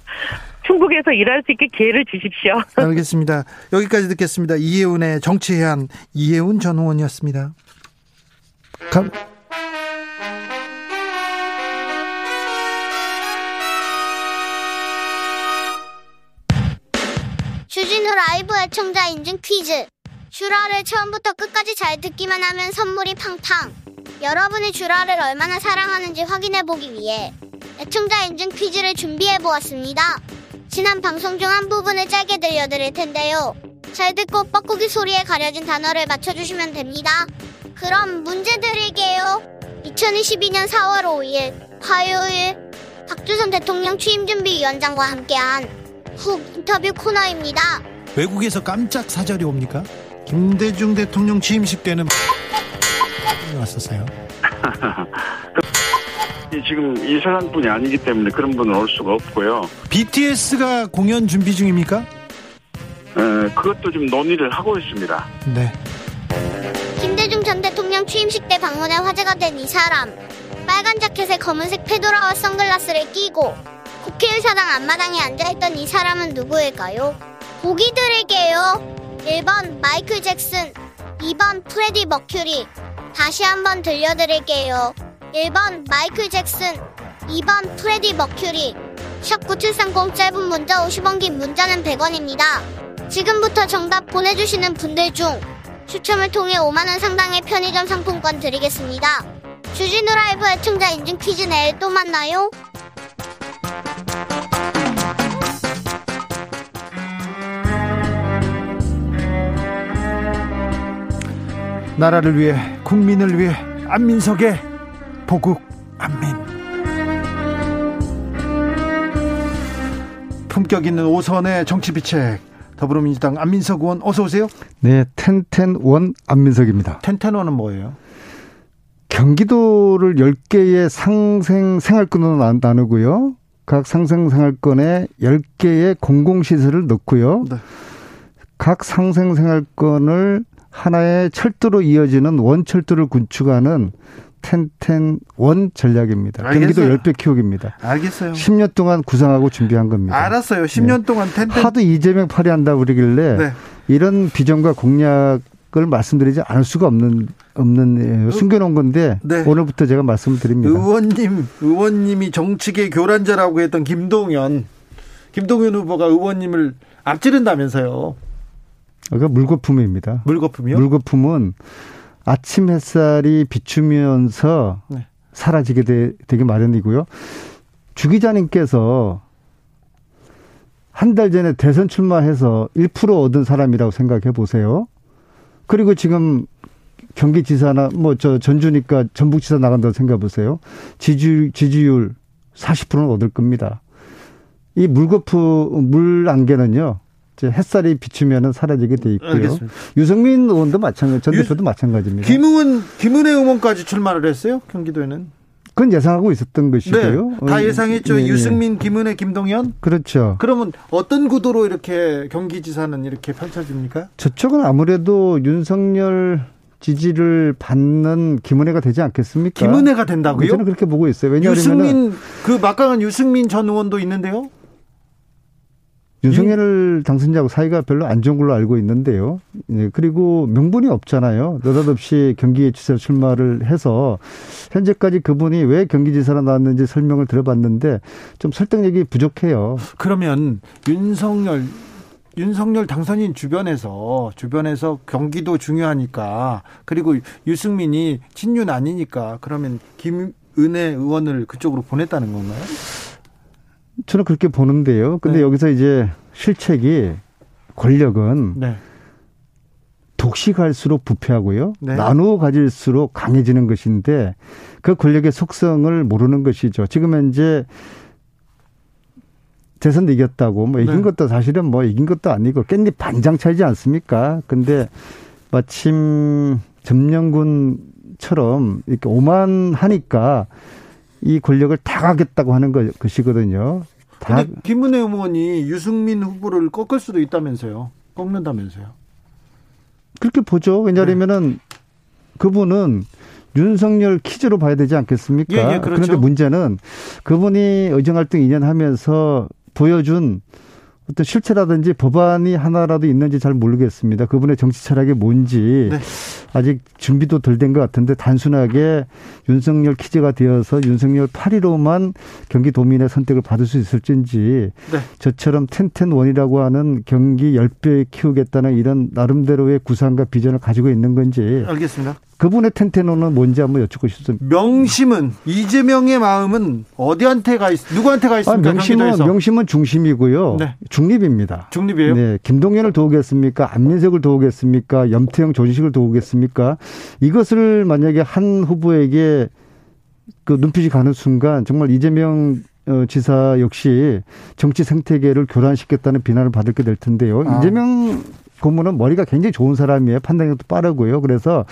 충북에서 일할 수 있게 기회를 주십시오. [laughs] 알겠습니다. 여기까지 듣겠습니다. 이혜훈의 정치해안 이혜훈 전 의원이었습니다. 감... 주진우 라이브 애청자 인증 퀴즈. 슈라를 처음부터 끝까지 잘 듣기만 하면 선물이 팡팡. 여러분이 슈라를 얼마나 사랑하는지 확인해 보기 위해 애청자 인증 퀴즈를 준비해 보았습니다. 지난 방송 중 한 부분을 짧게 들려드릴 텐데요. 잘 듣고 뻐꾸기 소리에 가려진 단어를 맞춰주시면 됩니다. 그럼 문제 드릴게요. 2022년 4월 5일 화요일 박주선 대통령 취임준비위원장과 함께한 훅 인터뷰 코너입니다. 외국에서 깜짝 사절이 옵니까? 김대중 대통령 취임식 때는 [laughs] 왔었어요. [laughs] 지금 이 사람뿐이 아니기 때문에 그런 분은 올 수가 없고요. BTS가 공연 준비 중입니까? 에, 그것도 좀 논의를 하고 있습니다. 네. 김대중 전 대통령 취임식 때 방문해 화제가 된 이 사람. 빨간 자켓에 검은색 페도라와 선글라스를 끼고 국회의사당 앞마당에 앉아있던 이 사람은 누구일까요? 보기 드릴게요. 1번 마이클 잭슨, 2번 프레디 머큐리. 다시 한번 들려드릴게요. 1번 마이클 잭슨 2번 프레디 머큐리 샵9730 짧은 문자 50원 긴 문자는 100원입니다. 지금부터 정답 보내주시는 분들 중 추첨을 통해 5만원 상당의 편의점 상품권 드리겠습니다. 주진우 라이브 애청자 인증 퀴즈 내일 또 만나요. 나라를 위해 국민을 위해 안민석의 보국 안민 품격 있는 오선의 정치비책 더불어민주당 안민석 의원 어서 오세요. 네, 텐텐원 안민석입니다. 텐텐원은 뭐예요? 경기도를 10개의 상생 생활권으로 나누고요. 각 상생 생활권에 10개의 공공시설을 넣고요. 네. 각 상생 생활권을 하나의 철도로 이어지는 원철도를 구축하는 텐텐원 전략입니다. 알겠어요. 경기도 10배 키우기입니다. 알겠어요. 10년 동안 구상하고 준비한 겁니다. 알았어요. 10년 네. 동안 텐텐 하도 이재명 파리한다 그러길래 네. 이런 비전과 공약을 말씀드리지 않을 수가 없는 없는 예, 숨겨놓은 건데 네. 오늘부터 제가 말씀을 드립니다. 의원님 의원님이 정치계 교란자라고 했던 김동연 김동연 후보가 의원님을 앞지른다면서요. 그러니까 물거품입니다. 물거품이요? 물거품은 아침 햇살이 비추면서 네. 사라지게 되, 되기 마련이고요. 주 기자님께서 한 달 전에 대선 출마해서 1% 얻은 사람이라고 생각해 보세요. 그리고 지금 경기지사나 뭐 저 전주니까 전북지사 나간다고 생각해 보세요. 지지율, 지지율 40%는 얻을 겁니다. 이 물거품, 물 안개는요. 햇살이 비추면은 사라지게 돼 있고요. 알겠습니다. 유승민 의원도 마찬가지, 전 대표도 마찬가지입니다. 김웅은 김은혜 의원까지 출마를 했어요 경기도에는. 그건 예상하고 있었던 것이고요. 네, 다 예상했죠. 네, 유승민, 김은혜, 김동연. 그렇죠. 그러면 어떤 구도로 이렇게 경기지사는 이렇게 펼쳐집니까? 저쪽은 아무래도 윤석열 지지를 받는 김은혜가 되지 않겠습니까? 김은혜가 된다고요? 저는 그렇게 보고 있어요. 왜냐하면 유승민, 그 막강한 유승민 전 의원도 있는데요. 윤석열 당선자하고 사이가 별로 안 좋은 걸로 알고 있는데요. 네, 그리고 명분이 없잖아요. 느닷없이 경기지사 출마를 해서 현재까지 그분이 왜 경기지사로 나왔는지 설명을 들어봤는데 좀 설득력이 부족해요. 그러면 윤석열 윤석열 당선인 주변에서 주변에서 경기도 중요하니까 그리고 유승민이 친윤 아니니까 그러면 김은혜 의원을 그쪽으로 보냈다는 건가요? 저는 그렇게 보는데요. 근데 네. 여기서 이제 실책이 권력은 네. 독식할수록 부패하고요. 네. 나누어 가질수록 강해지는 것인데 그 권력의 속성을 모르는 것이죠. 지금 현재 대선 이겼다고 뭐 이긴 네. 것도 사실은 뭐 이긴 것도 아니고 깻잎 반장 차이지 않습니까? 근데 마침 점령군처럼 이렇게 오만하니까 이 권력을 다 가겠다고 하는 것이거든요. 다. 김은혜 의원이 유승민 후보를 꺾을 수도 있다면서요. 꺾는다면서요. 그렇게 보죠. 왜냐하면은 네. 그분은 윤석열 퀴즈로 봐야 되지 않겠습니까? 예, 예, 그렇죠. 그런데 문제는 그분이 의정활동 2년 하면서 보여준 어떤 실체라든지 법안이 하나라도 있는지 잘 모르겠습니다. 그분의 정치 철학이 뭔지 네. 아직 준비도 덜 된 것 같은데 단순하게 윤석열 퀴즈가 되어서 윤석열 8위로만 경기도민의 선택을 받을 수 있을진지 네. 저처럼 텐텐원이라고 하는 경기 10배 키우겠다는 이런 나름대로의 구상과 비전을 가지고 있는 건지 알겠습니다. 그분의 텐테노는 뭔지 한번 여쭙고 싶습니다. 명심은 이재명의 마음은 어디한테 가 있, 누구한테 가 있습니까? 아, 명심은 경기도에서? 명심은 중심이고요. 네. 중립입니다. 중립이에요? 네. 김동연을 도우겠습니까? 안민석을 도우겠습니까? 염태영 조지식을 도우겠습니까? 이것을 만약에 한 후보에게 그 눈빛이 가는 순간 정말 이재명 어, 지사 역시 정치 생태계를 교란시켰다는 비난을 받을 게 될 텐데요. 아. 이재명 고문은 머리가 굉장히 좋은 사람이에요. 판단력도 빠르고요. 그래서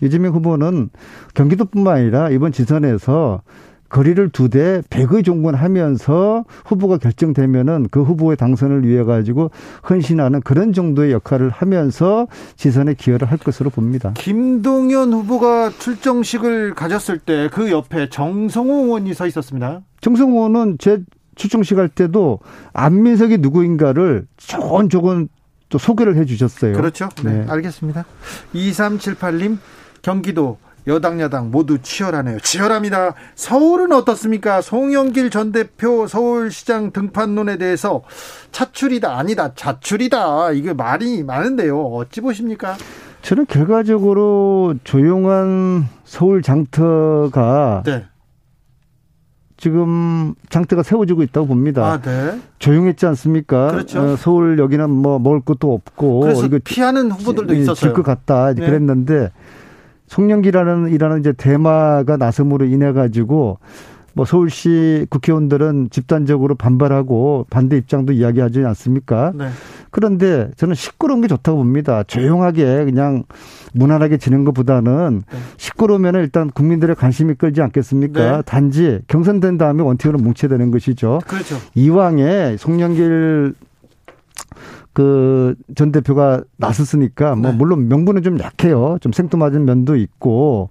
이재명 후보는 경기도뿐만 아니라 이번 지선에서 거리를 두대 백의 종군하면서 후보가 결정되면은 그 후보의 당선을 위해 가지고 헌신하는 그런 정도의 역할을 하면서 지선에 기여를 할 것으로 봅니다. 김동연 후보가 출정식을 가졌을 때 그 옆에 정성호 의원이 서 있었습니다. 정성호 의원은 제 출정식 할 때도 안민석이 누구인가를 조곤조곤 또 소개를 해 주셨어요. 그렇죠. 네. 네. 알겠습니다. 2378님, 경기도 여당 야당 모두 치열하네요. 치열합니다. 서울은 어떻습니까? 송영길 전 대표 서울시장 등판론에 대해서 차출이다 아니다 자출이다 이게 말이 많은데요. 어찌 보십니까? 저는 결과적으로 조용한 서울 장터가 네. 지금 장터가 세워지고 있다고 봅니다. 아, 네. 조용했지 않습니까? 그렇죠. 어, 서울 여기는 뭐 먹을 것도 없고 그래서 이거 피하는 후보들도 지, 있었어요. 질것 같다 네. 그랬는데 송영기라는 이라는 이제 대마가 나섬으로 인해 가지고 뭐 서울시 국회의원들은 집단적으로 반발하고 반대 입장도 이야기하지 않습니까? 네. 그런데 저는 시끄러운 게 좋다고 봅니다. 조용하게 그냥 무난하게 지는 것보다는 네. 시끄러우면 일단 국민들의 관심이 끌지 않겠습니까? 네. 단지 경선된 다음에 원팀으로 뭉쳐야 되는 것이죠. 그렇죠. 이왕에 송영길 그 전 대표가 나섰으니까 뭐 네. 물론 명분은 좀 약해요. 좀 생뚱맞은 면도 있고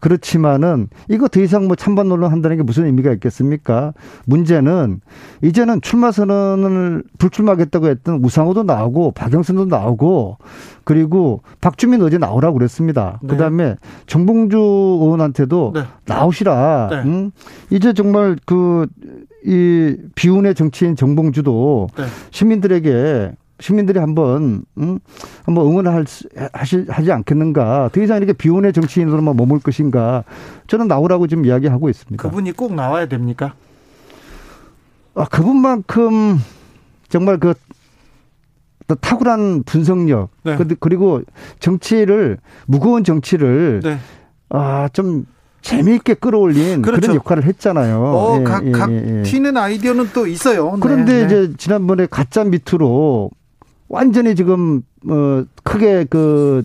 그렇지만은 이거 더 이상 뭐 찬반 논란 한다는 게 무슨 의미가 있겠습니까? 문제는 이제는 출마 선언을 불출마하겠다고 했던 우상호도 나오고 박영선도 나오고 그리고 박주민 어제 나오라고 그랬습니다. 네. 그다음에 정봉주 의원한테도 네. 나오시라. 네. 응? 이제 정말 그 이 비운의 정치인 정봉주도 네. 시민들에게 시민들이 한번 음, 한번 응원할 하시 하지 않겠는가? 더 이상 이렇게 비혼의 정치인으로만 머물 것인가? 저는 나오라고 지금 이야기하고 있습니다. 그분이 꼭 나와야 됩니까? 아, 그분만큼 정말 그 탁월한 분석력 네. 그리고 정치를 무거운 정치를 네. 아좀 재미있게 끌어올린 그렇죠. 그런 역할을 했잖아요. 어, 예, 각, 예, 각 예, 예. 튀는 아이디어는 또 있어요. 그런데 네, 네. 이제 지난번에 가짜 밑으로 완전히 지금 어 크게 그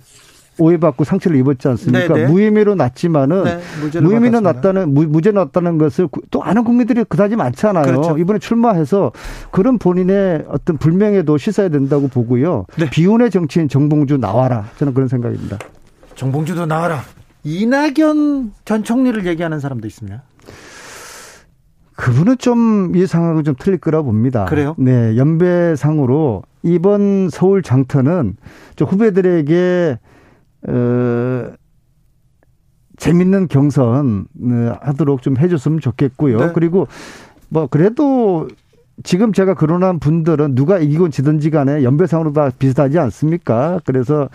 오해받고 상처를 입었지 않습니까? 네네. 네. 무혐의로 났지만은 네, 무혐의로 났다는 무, 죄 났다는 것을 또 아는 국민들이 그다지 많잖아요. 그렇죠. 이번에 출마해서 그런 본인의 어떤 불명예도 씻어야 된다고 보고요. 네. 비운의 정치인 정봉주 나와라. 저는 그런 생각입니다. 정봉주도 나와라. 이낙연 전 총리를 얘기하는 사람도 있습니다. 그분은 좀이 상황은 좀 틀릴 거라 봅니다. 그래요? 네, 연배상으로 이번 서울 장터는 좀 후배들에게 어 재밌는 경선 어, 하도록 좀 해줬으면 좋겠고요. 네. 그리고 뭐 그래도 지금 제가 거론한 분들은 누가 이기건 지든지 간에 연배상으로 다 비슷하지 않습니까? 그래서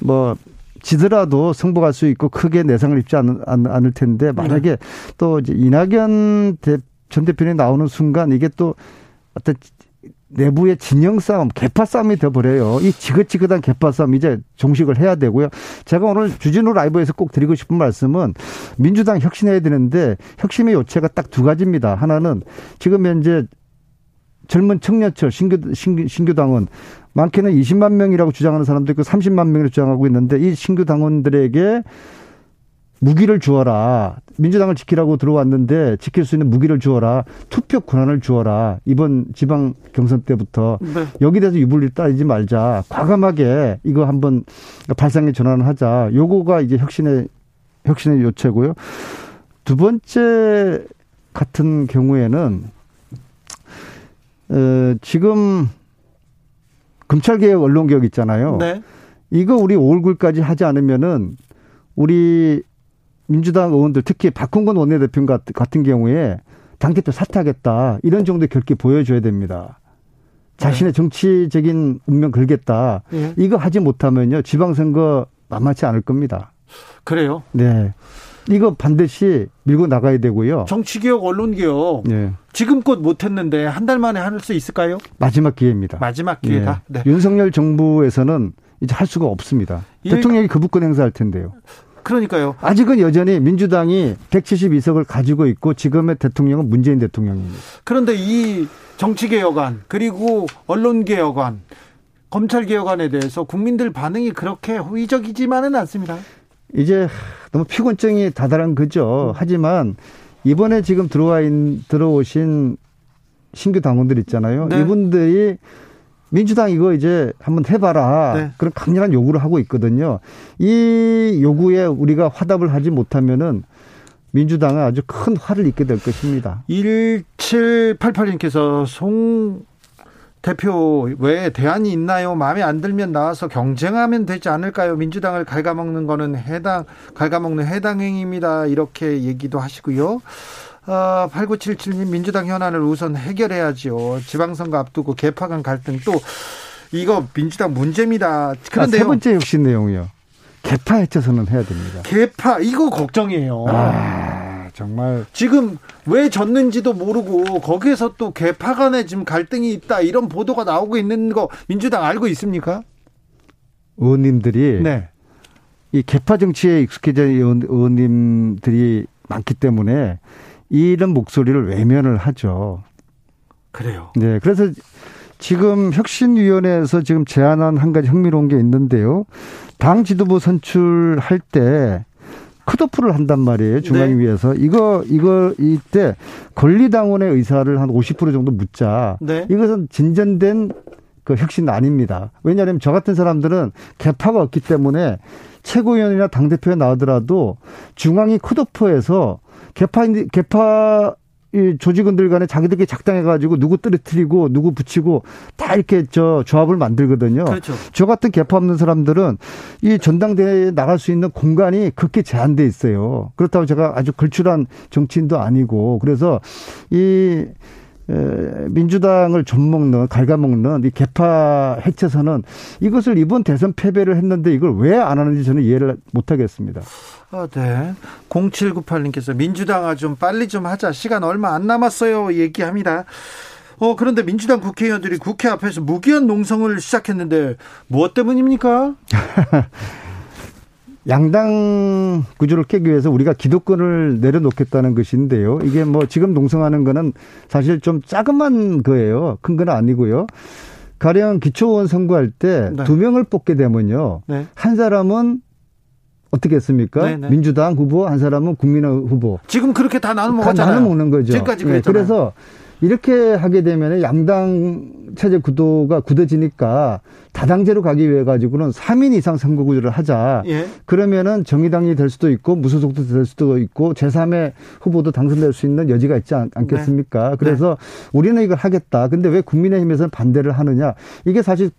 뭐 지더라도 승복할 수 있고 크게 내상을 입지 않, 않을 텐데 만약에 네. 또 이제 이낙연 대, 전 대표님 나오는 순간 이게 또 어떤 내부의 진영 싸움, 개파 싸움이 돼버려요. 이 지긋지긋한 개파 싸움 이제 종식을 해야 되고요. 제가 오늘 주진우 라이브에서 꼭 드리고 싶은 말씀은 민주당 혁신해야 되는데 혁신의 요체가 딱 두 가지입니다. 하나는 지금 현재 젊은 청년철 신규, 신규, 신규 당원 많게는 20만 명이라고 주장하는 사람도 있고 30만 명이라고 주장하고 있는데 이 신규 당원들에게 무기를 주어라. 민주당을 지키라고 들어왔는데 지킬 수 있는 무기를 주어라. 투표 권한을 주어라. 이번 지방 경선 때부터 네. 여기 대해서 유불리 따지지 말자. 과감하게 이거 한번 발상의 전환을 하자. 요거가 이제 혁신의 혁신의 요체고요. 두 번째 같은 경우에는 어, 지금 검찰개혁, 언론개혁 있잖아요. 네. 이거 우리 5월까지 하지 않으면은 우리 민주당 의원들 특히 박홍근 원내대표 같은 경우에 당대표 사퇴하겠다. 이런 정도의 결기 보여줘야 됩니다. 자신의 네. 정치적인 운명 걸겠다. 네. 이거 하지 못하면요. 지방선거 만만치 않을 겁니다. 그래요? 네. 이거 반드시 밀고 나가야 되고요. 정치개혁, 언론개혁. 네. 지금껏 못했는데 한 달 만에 할 수 있을까요? 마지막 기회입니다. 마지막 기회다. 네. 네. 윤석열 정부에서는 이제 할 수가 없습니다. 일... 대통령이 거부권 행사할 텐데요. 그러니까요. 아직은 여전히 민주당이 172석을 가지고 있고 지금의 대통령은 문재인 대통령입니다. 그런데 이 정치개혁안 그리고 언론개혁안 검찰개혁안에 대해서 국민들 반응이 그렇게 호의적이지만은 않습니다. 이제 너무 피곤증이 다다른 거죠. 하지만 이번에 지금 들어와 있, 들어오신 신규 당원들 있잖아요. 네. 이분들이 민주당 이거 이제 한번 해봐라. 네. 그런 강렬한 요구를 하고 있거든요. 이 요구에 우리가 화답을 하지 못하면은 민주당은 아주 큰 화를 입게 될 것입니다. 1788님께서 송 대표 왜 대안이 있나요? 마음에 안 들면 나와서 경쟁하면 되지 않을까요? 민주당을 갉아먹는 거는 해당 갉아먹는 해당 행위입니다. 이렇게 얘기도 하시고요. 어, 8977님 민주당 현안을 우선 해결해야지요. 지방선거 앞두고 개파 간 갈등 또 이거 민주당 문제입니다. 그런데 아, 세 번째 혁신 내용이요. 개파 해쳐서는 해야 됩니다. 개파 이거 걱정이에요. 아, 정말 지금 왜 졌는지도 모르고 거기에서 또 개파 간에 지금 갈등이 있다 이런 보도가 나오고 있는 거 민주당 알고 있습니까? 의원님들이 네. 이 개파 정치에 익숙해진 의원, 의원님들이 많기 때문에 이런 목소리를 외면을 하죠. 그래요. 네. 그래서 지금 혁신위원회에서 지금 제안한 한 가지 흥미로운 게 있는데요. 당 지도부 선출할 때 컷오프를 한단 말이에요. 중앙위에서. 네. 이거, 이거, 이때 권리당원의 의사를 한 50% 정도 묻자. 네. 이것은 진전된 그 혁신 아닙니다. 왜냐하면 저 같은 사람들은 개파가 없기 때문에 최고위원이나 당대표에 나오더라도 중앙위 컷오프에서 개파, 개파 이 조직원들 간에 자기들끼리 작당해가지고 누구 떨어뜨리고 누구 붙이고 다 이렇게 저 조합을 만들거든요. 그렇죠. 저 같은 개파 없는 사람들은 이 전당대회에 나갈 수 있는 공간이 그렇게 제한돼 있어요. 그렇다고 제가 아주 걸출한 정치인도 아니고 그래서 이 민주당을 좀먹는 갉아먹는 이 개파 해체선은 이것을 이번 대선 패배를 했는데 이걸 왜 안 하는지 저는 이해를 못하겠습니다. 아, 네. 0798님께서 민주당아 좀 빨리 좀 하자. 시간 얼마 안 남았어요. 얘기합니다. 어, 그런데 민주당 국회의원들이 국회 앞에서 무기한 농성을 시작했는데 무엇 때문입니까? [laughs] 양당 구조를 깨기 위해서 우리가 기득권을 내려놓겠다는 것인데요. 이게 뭐 지금 농성하는 거는 사실 좀 자그만 거예요. 큰 건 아니고요. 가령 기초원 선거할 때두 네. 명을 뽑게 되면요. 네. 한 사람은 어떻게 했습니까? 네네. 네. 민주당 후보, 한 사람은 국민의 후보. 지금 그렇게 다 나눠 먹었잖아요. 나눠 먹는 거죠. 지금까지 네, 그래서 이렇게 하게 되면 양당 체제 구도가 굳어지니까 다당제로 가기 위해 가지고는 3인 이상 선거구제를 하자. 예. 그러면은 정의당이 될 수도 있고 무소속도 될 수도 있고 제3의 후보도 당선될 수 있는 여지가 있지 않, 겠습니까 네. 그래서 네. 우리는 이걸 하겠다. 근데 왜 국민의힘에서는 반대를 하느냐? 이게 사실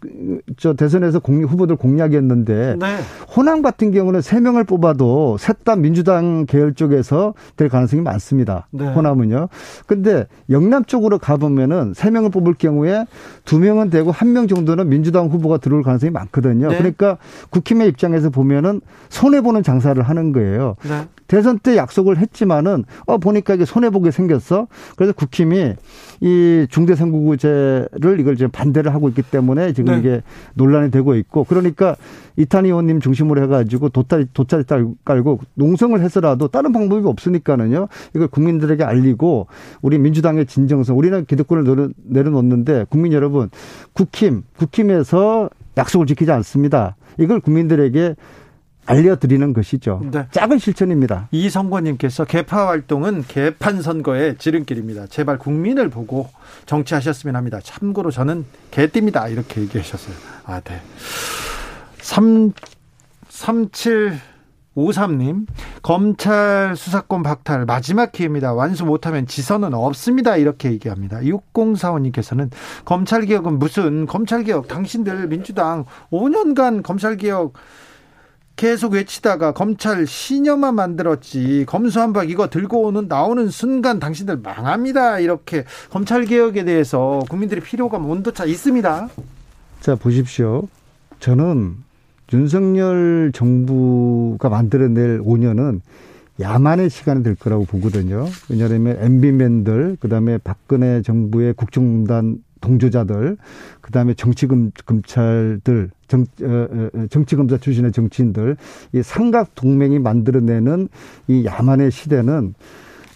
저 대선에서 공략, 후보들 공약이었는데 네. 호남 같은 경우는 3명을 뽑아도 셋 다 민주당 계열 쪽에서 될 가능성이 많습니다. 네. 호남은요. 근데 영남 쪽으로 가보면은 3명을 뽑을 경우에 2명은 되고 1명 정도는 민주당 후보 후보가 들어올 가능성이 많거든요. 네. 그러니까 국힘의 입장에서 보면은 손해 보는 장사를 하는 거예요. 네. 대선 때 약속을 했지만은 어 보니까 이게 손해 보게 생겼어. 그래서 국힘이 이 중대선거구제를 이걸 지금 반대를 하고 있기 때문에 지금 네. 이게 논란이 되고 있고 그러니까 이탄희 의원님 중심으로 해가지고 돗자리 돗자리 깔고 농성을 해서라도 다른 방법이 없으니까는요. 이걸 국민들에게 알리고 우리 민주당의 진정성 우리는 기득권을 내려놓는데 국민 여러분 국힘 국힘에서 약속을 지키지 않습니다. 이걸 국민들에게 알려드리는 것이죠. 네. 작은 실천입니다. 이성권님께서 개파 활동은 개판 선거의 지름길입니다. 제발 국민을 보고 정치하셨으면 합니다. 참고로 저는 개띠입니다. 이렇게 얘기하셨어요. 아, 네. 3, 3753님, 검찰 수사권 박탈 마지막 기회입니다. 완수 못하면 지선은 없습니다. 이렇게 얘기합니다. 6045님께서는 검찰개혁은 무슨 검찰개혁, 당신들 민주당 5년간 검찰개혁 계속 외치다가 검찰 신념만 만들었지 검수한박 이거 들고 오는 나오는 순간 당신들 망합니다 이렇게 검찰 개혁에 대해서 국민들이 필요가 온도차 있습니다. 자 보십시오. 저는 윤석열 정부가 만들어낼 5년은 야만의 시간이 될 거라고 보거든요. 왜냐하면 MB맨들, 그 다음에 박근혜 정부의 국정농단 동조자들, 그 다음에 정치금, 검찰들, 정, 어, 어, 어, 정치검사 출신의 정치인들, 이 삼각 동맹이 만들어내는 이 야만의 시대는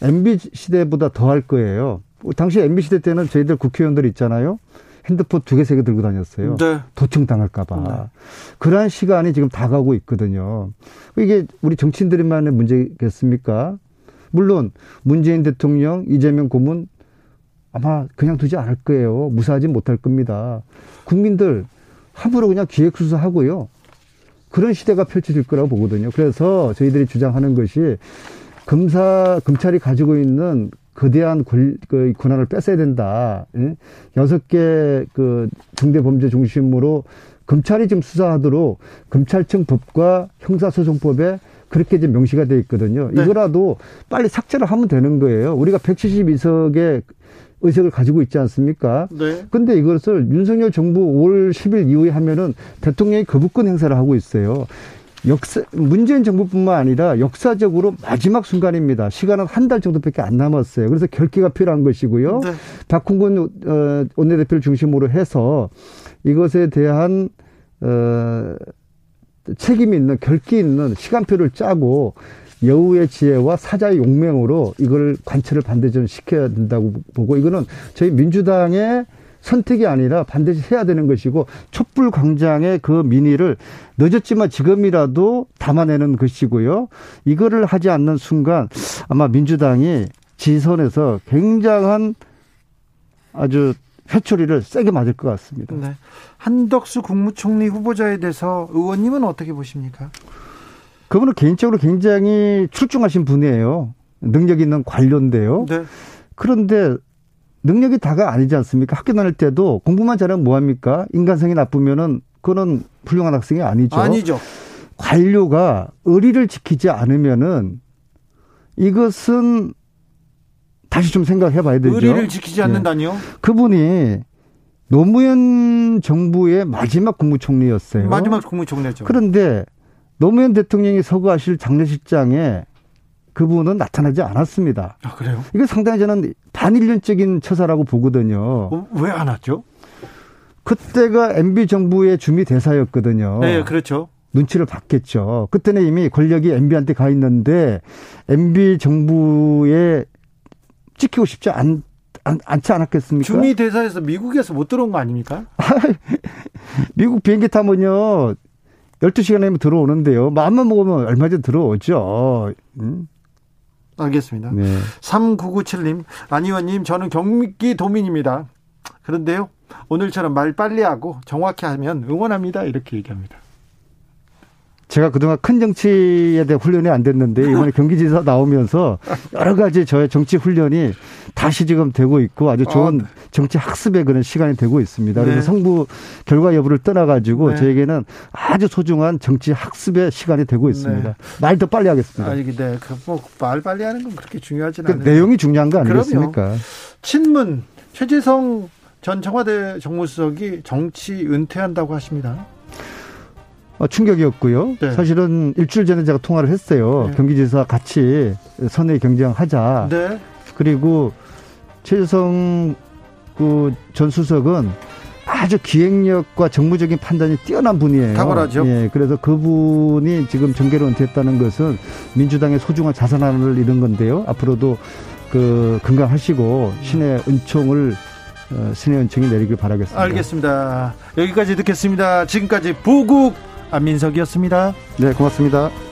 MB 시대보다 더할 거예요. 당시 MB 시대 때는 저희들 국회의원들 있잖아요. 핸드폰 두 개, 세 개 들고 다녔어요. 네. 도청 당할까봐. 네. 그러한 시간이 지금 다가오고 있거든요. 이게 우리 정치인들만의 문제겠습니까? 물론 문재인 대통령, 이재명 고문 아마 그냥 두지 않을 거예요. 무사하지 못할 겁니다. 국민들 함부로 그냥 기획수사하고요. 그런 시대가 펼쳐질 거라고 보거든요. 그래서 저희들이 주장하는 것이 검사, 검찰이 가지고 있는 거대한 권, 그 권한을 뺏어야 된다. 예? 여섯 개 그 중대 범죄 중심으로 검찰이 지금 수사하도록 검찰청 법과 형사소송법에 그렇게 이제 명시가 돼 있거든요. 네. 이거라도 빨리 삭제를 하면 되는 거예요. 우리가 172석의 의석을 가지고 있지 않습니까? 네. 근데 이것을 윤석열 정부 5월 10일 이후에 하면은 대통령이 거부권 행사를 하고 있어요. 역사 문재인 정부뿐만 아니라 역사적으로 마지막 순간입니다. 시간은 한 달 정도밖에 안 남았어요. 그래서 결기가 필요한 것이고요. 네. 박홍근 어, 원내대표를 중심으로 해서 이것에 대한 어 책임 있는 결기 있는 시간표를 짜고 여우의 지혜와 사자의 용맹으로 이걸 관철을 반드시 좀 시켜야 된다고 보고 이거는 저희 민주당의 선택이 아니라 반드시 해야 되는 것이고 촛불 광장의 그 민의를 늦었지만 지금이라도 담아내는 것이고요. 이거를 하지 않는 순간 아마 민주당이 지선에서 굉장한 아주 회초리를 세게 맞을 것 같습니다. 네. 한덕수 국무총리 후보자에 대해서 의원님은 어떻게 보십니까? 그분은 개인적으로 굉장히 출중하신 분이에요. 능력 있는 관료인데요. 네. 그런데 능력이 다가 아니지 않습니까? 학교 다닐 때도 공부만 잘하면 뭐합니까? 인간성이 나쁘면은 그거는 훌륭한 학생이 아니죠. 아니죠. 관료가 의리를 지키지 않으면은 이것은 다시 좀 생각해 봐야 되죠. 의리를 지키지 않는다니요? 네. 그분이 노무현 정부의 마지막 국무총리였어요. 마지막 국무총리죠. 그런데 노무현 대통령이 서거하실 장례식장에 그분은 나타나지 않았습니다. 아, 그래요? 이게 상당히 저는 반일륜적인 처사라고 보거든요. 어, 왜안 왔죠? 그때가 MB 정부의 주미 대사였거든요. 네, 그렇죠. 눈치를 봤겠죠. 그때는 이미 권력이 MB한테 가 있는데 MB 정부에 찍히고 싶지 않, 않, 않지 않았겠습니까? 주미 대사에서 미국에서 못 들어온 거 아닙니까? [laughs] 미국 비행기 타면요. 12시간이면 들어오는데요. 마음만 먹으면 얼마 전에 들어오죠. 음? 알겠습니다. 네. 3997님, 안 의원님, 저는 경기 도민입니다. 그런데요, 오늘처럼 말 빨리 하고 정확히 하면 응원합니다. 이렇게 얘기합니다. 제가 그동안 큰 정치에 대한 훈련이 안 됐는데 이번에 경기지사 나오면서 여러 가지 저의 정치 훈련이 다시 지금 되고 있고 아주 좋은 아, 네. 정치 학습의 그런 시간이 되고 있습니다. 그래서 네. 성부 결과 여부를 떠나가지고 네. 저에게는 아주 소중한 정치 학습의 시간이 되고 있습니다. 네. 말더 빨리 하겠습니다. 아, 이게 네. 그뭐말 빨리 하는 건 그렇게 중요하지 그 않아요. 내용이 중요한 거 아니겠습니까? 그럼요. 친문 최재성 전 청와대 정무수석이 정치 은퇴한다고 하십니다. 어, 충격이었고요. 네. 사실은 일주일 전에 제가 통화를 했어요. 네. 경기지사 같이 선의 경쟁하자. 네. 그리고 최재성 그전 수석은 아주 기획력과 정무적인 판단이 뛰어난 분이에요. 탁월하죠. 예, 그래서 그분이 지금 정계로 은퇴했다는 것은 민주당의 소중한 자산을 잃은 건데요. 앞으로도 그 건강하시고 신의 은총을 어, 신의 은총이 내리길 바라겠습니다. 알겠습니다. 여기까지 듣겠습니다. 지금까지 보국 안민석이었습니다. 네, 고맙습니다.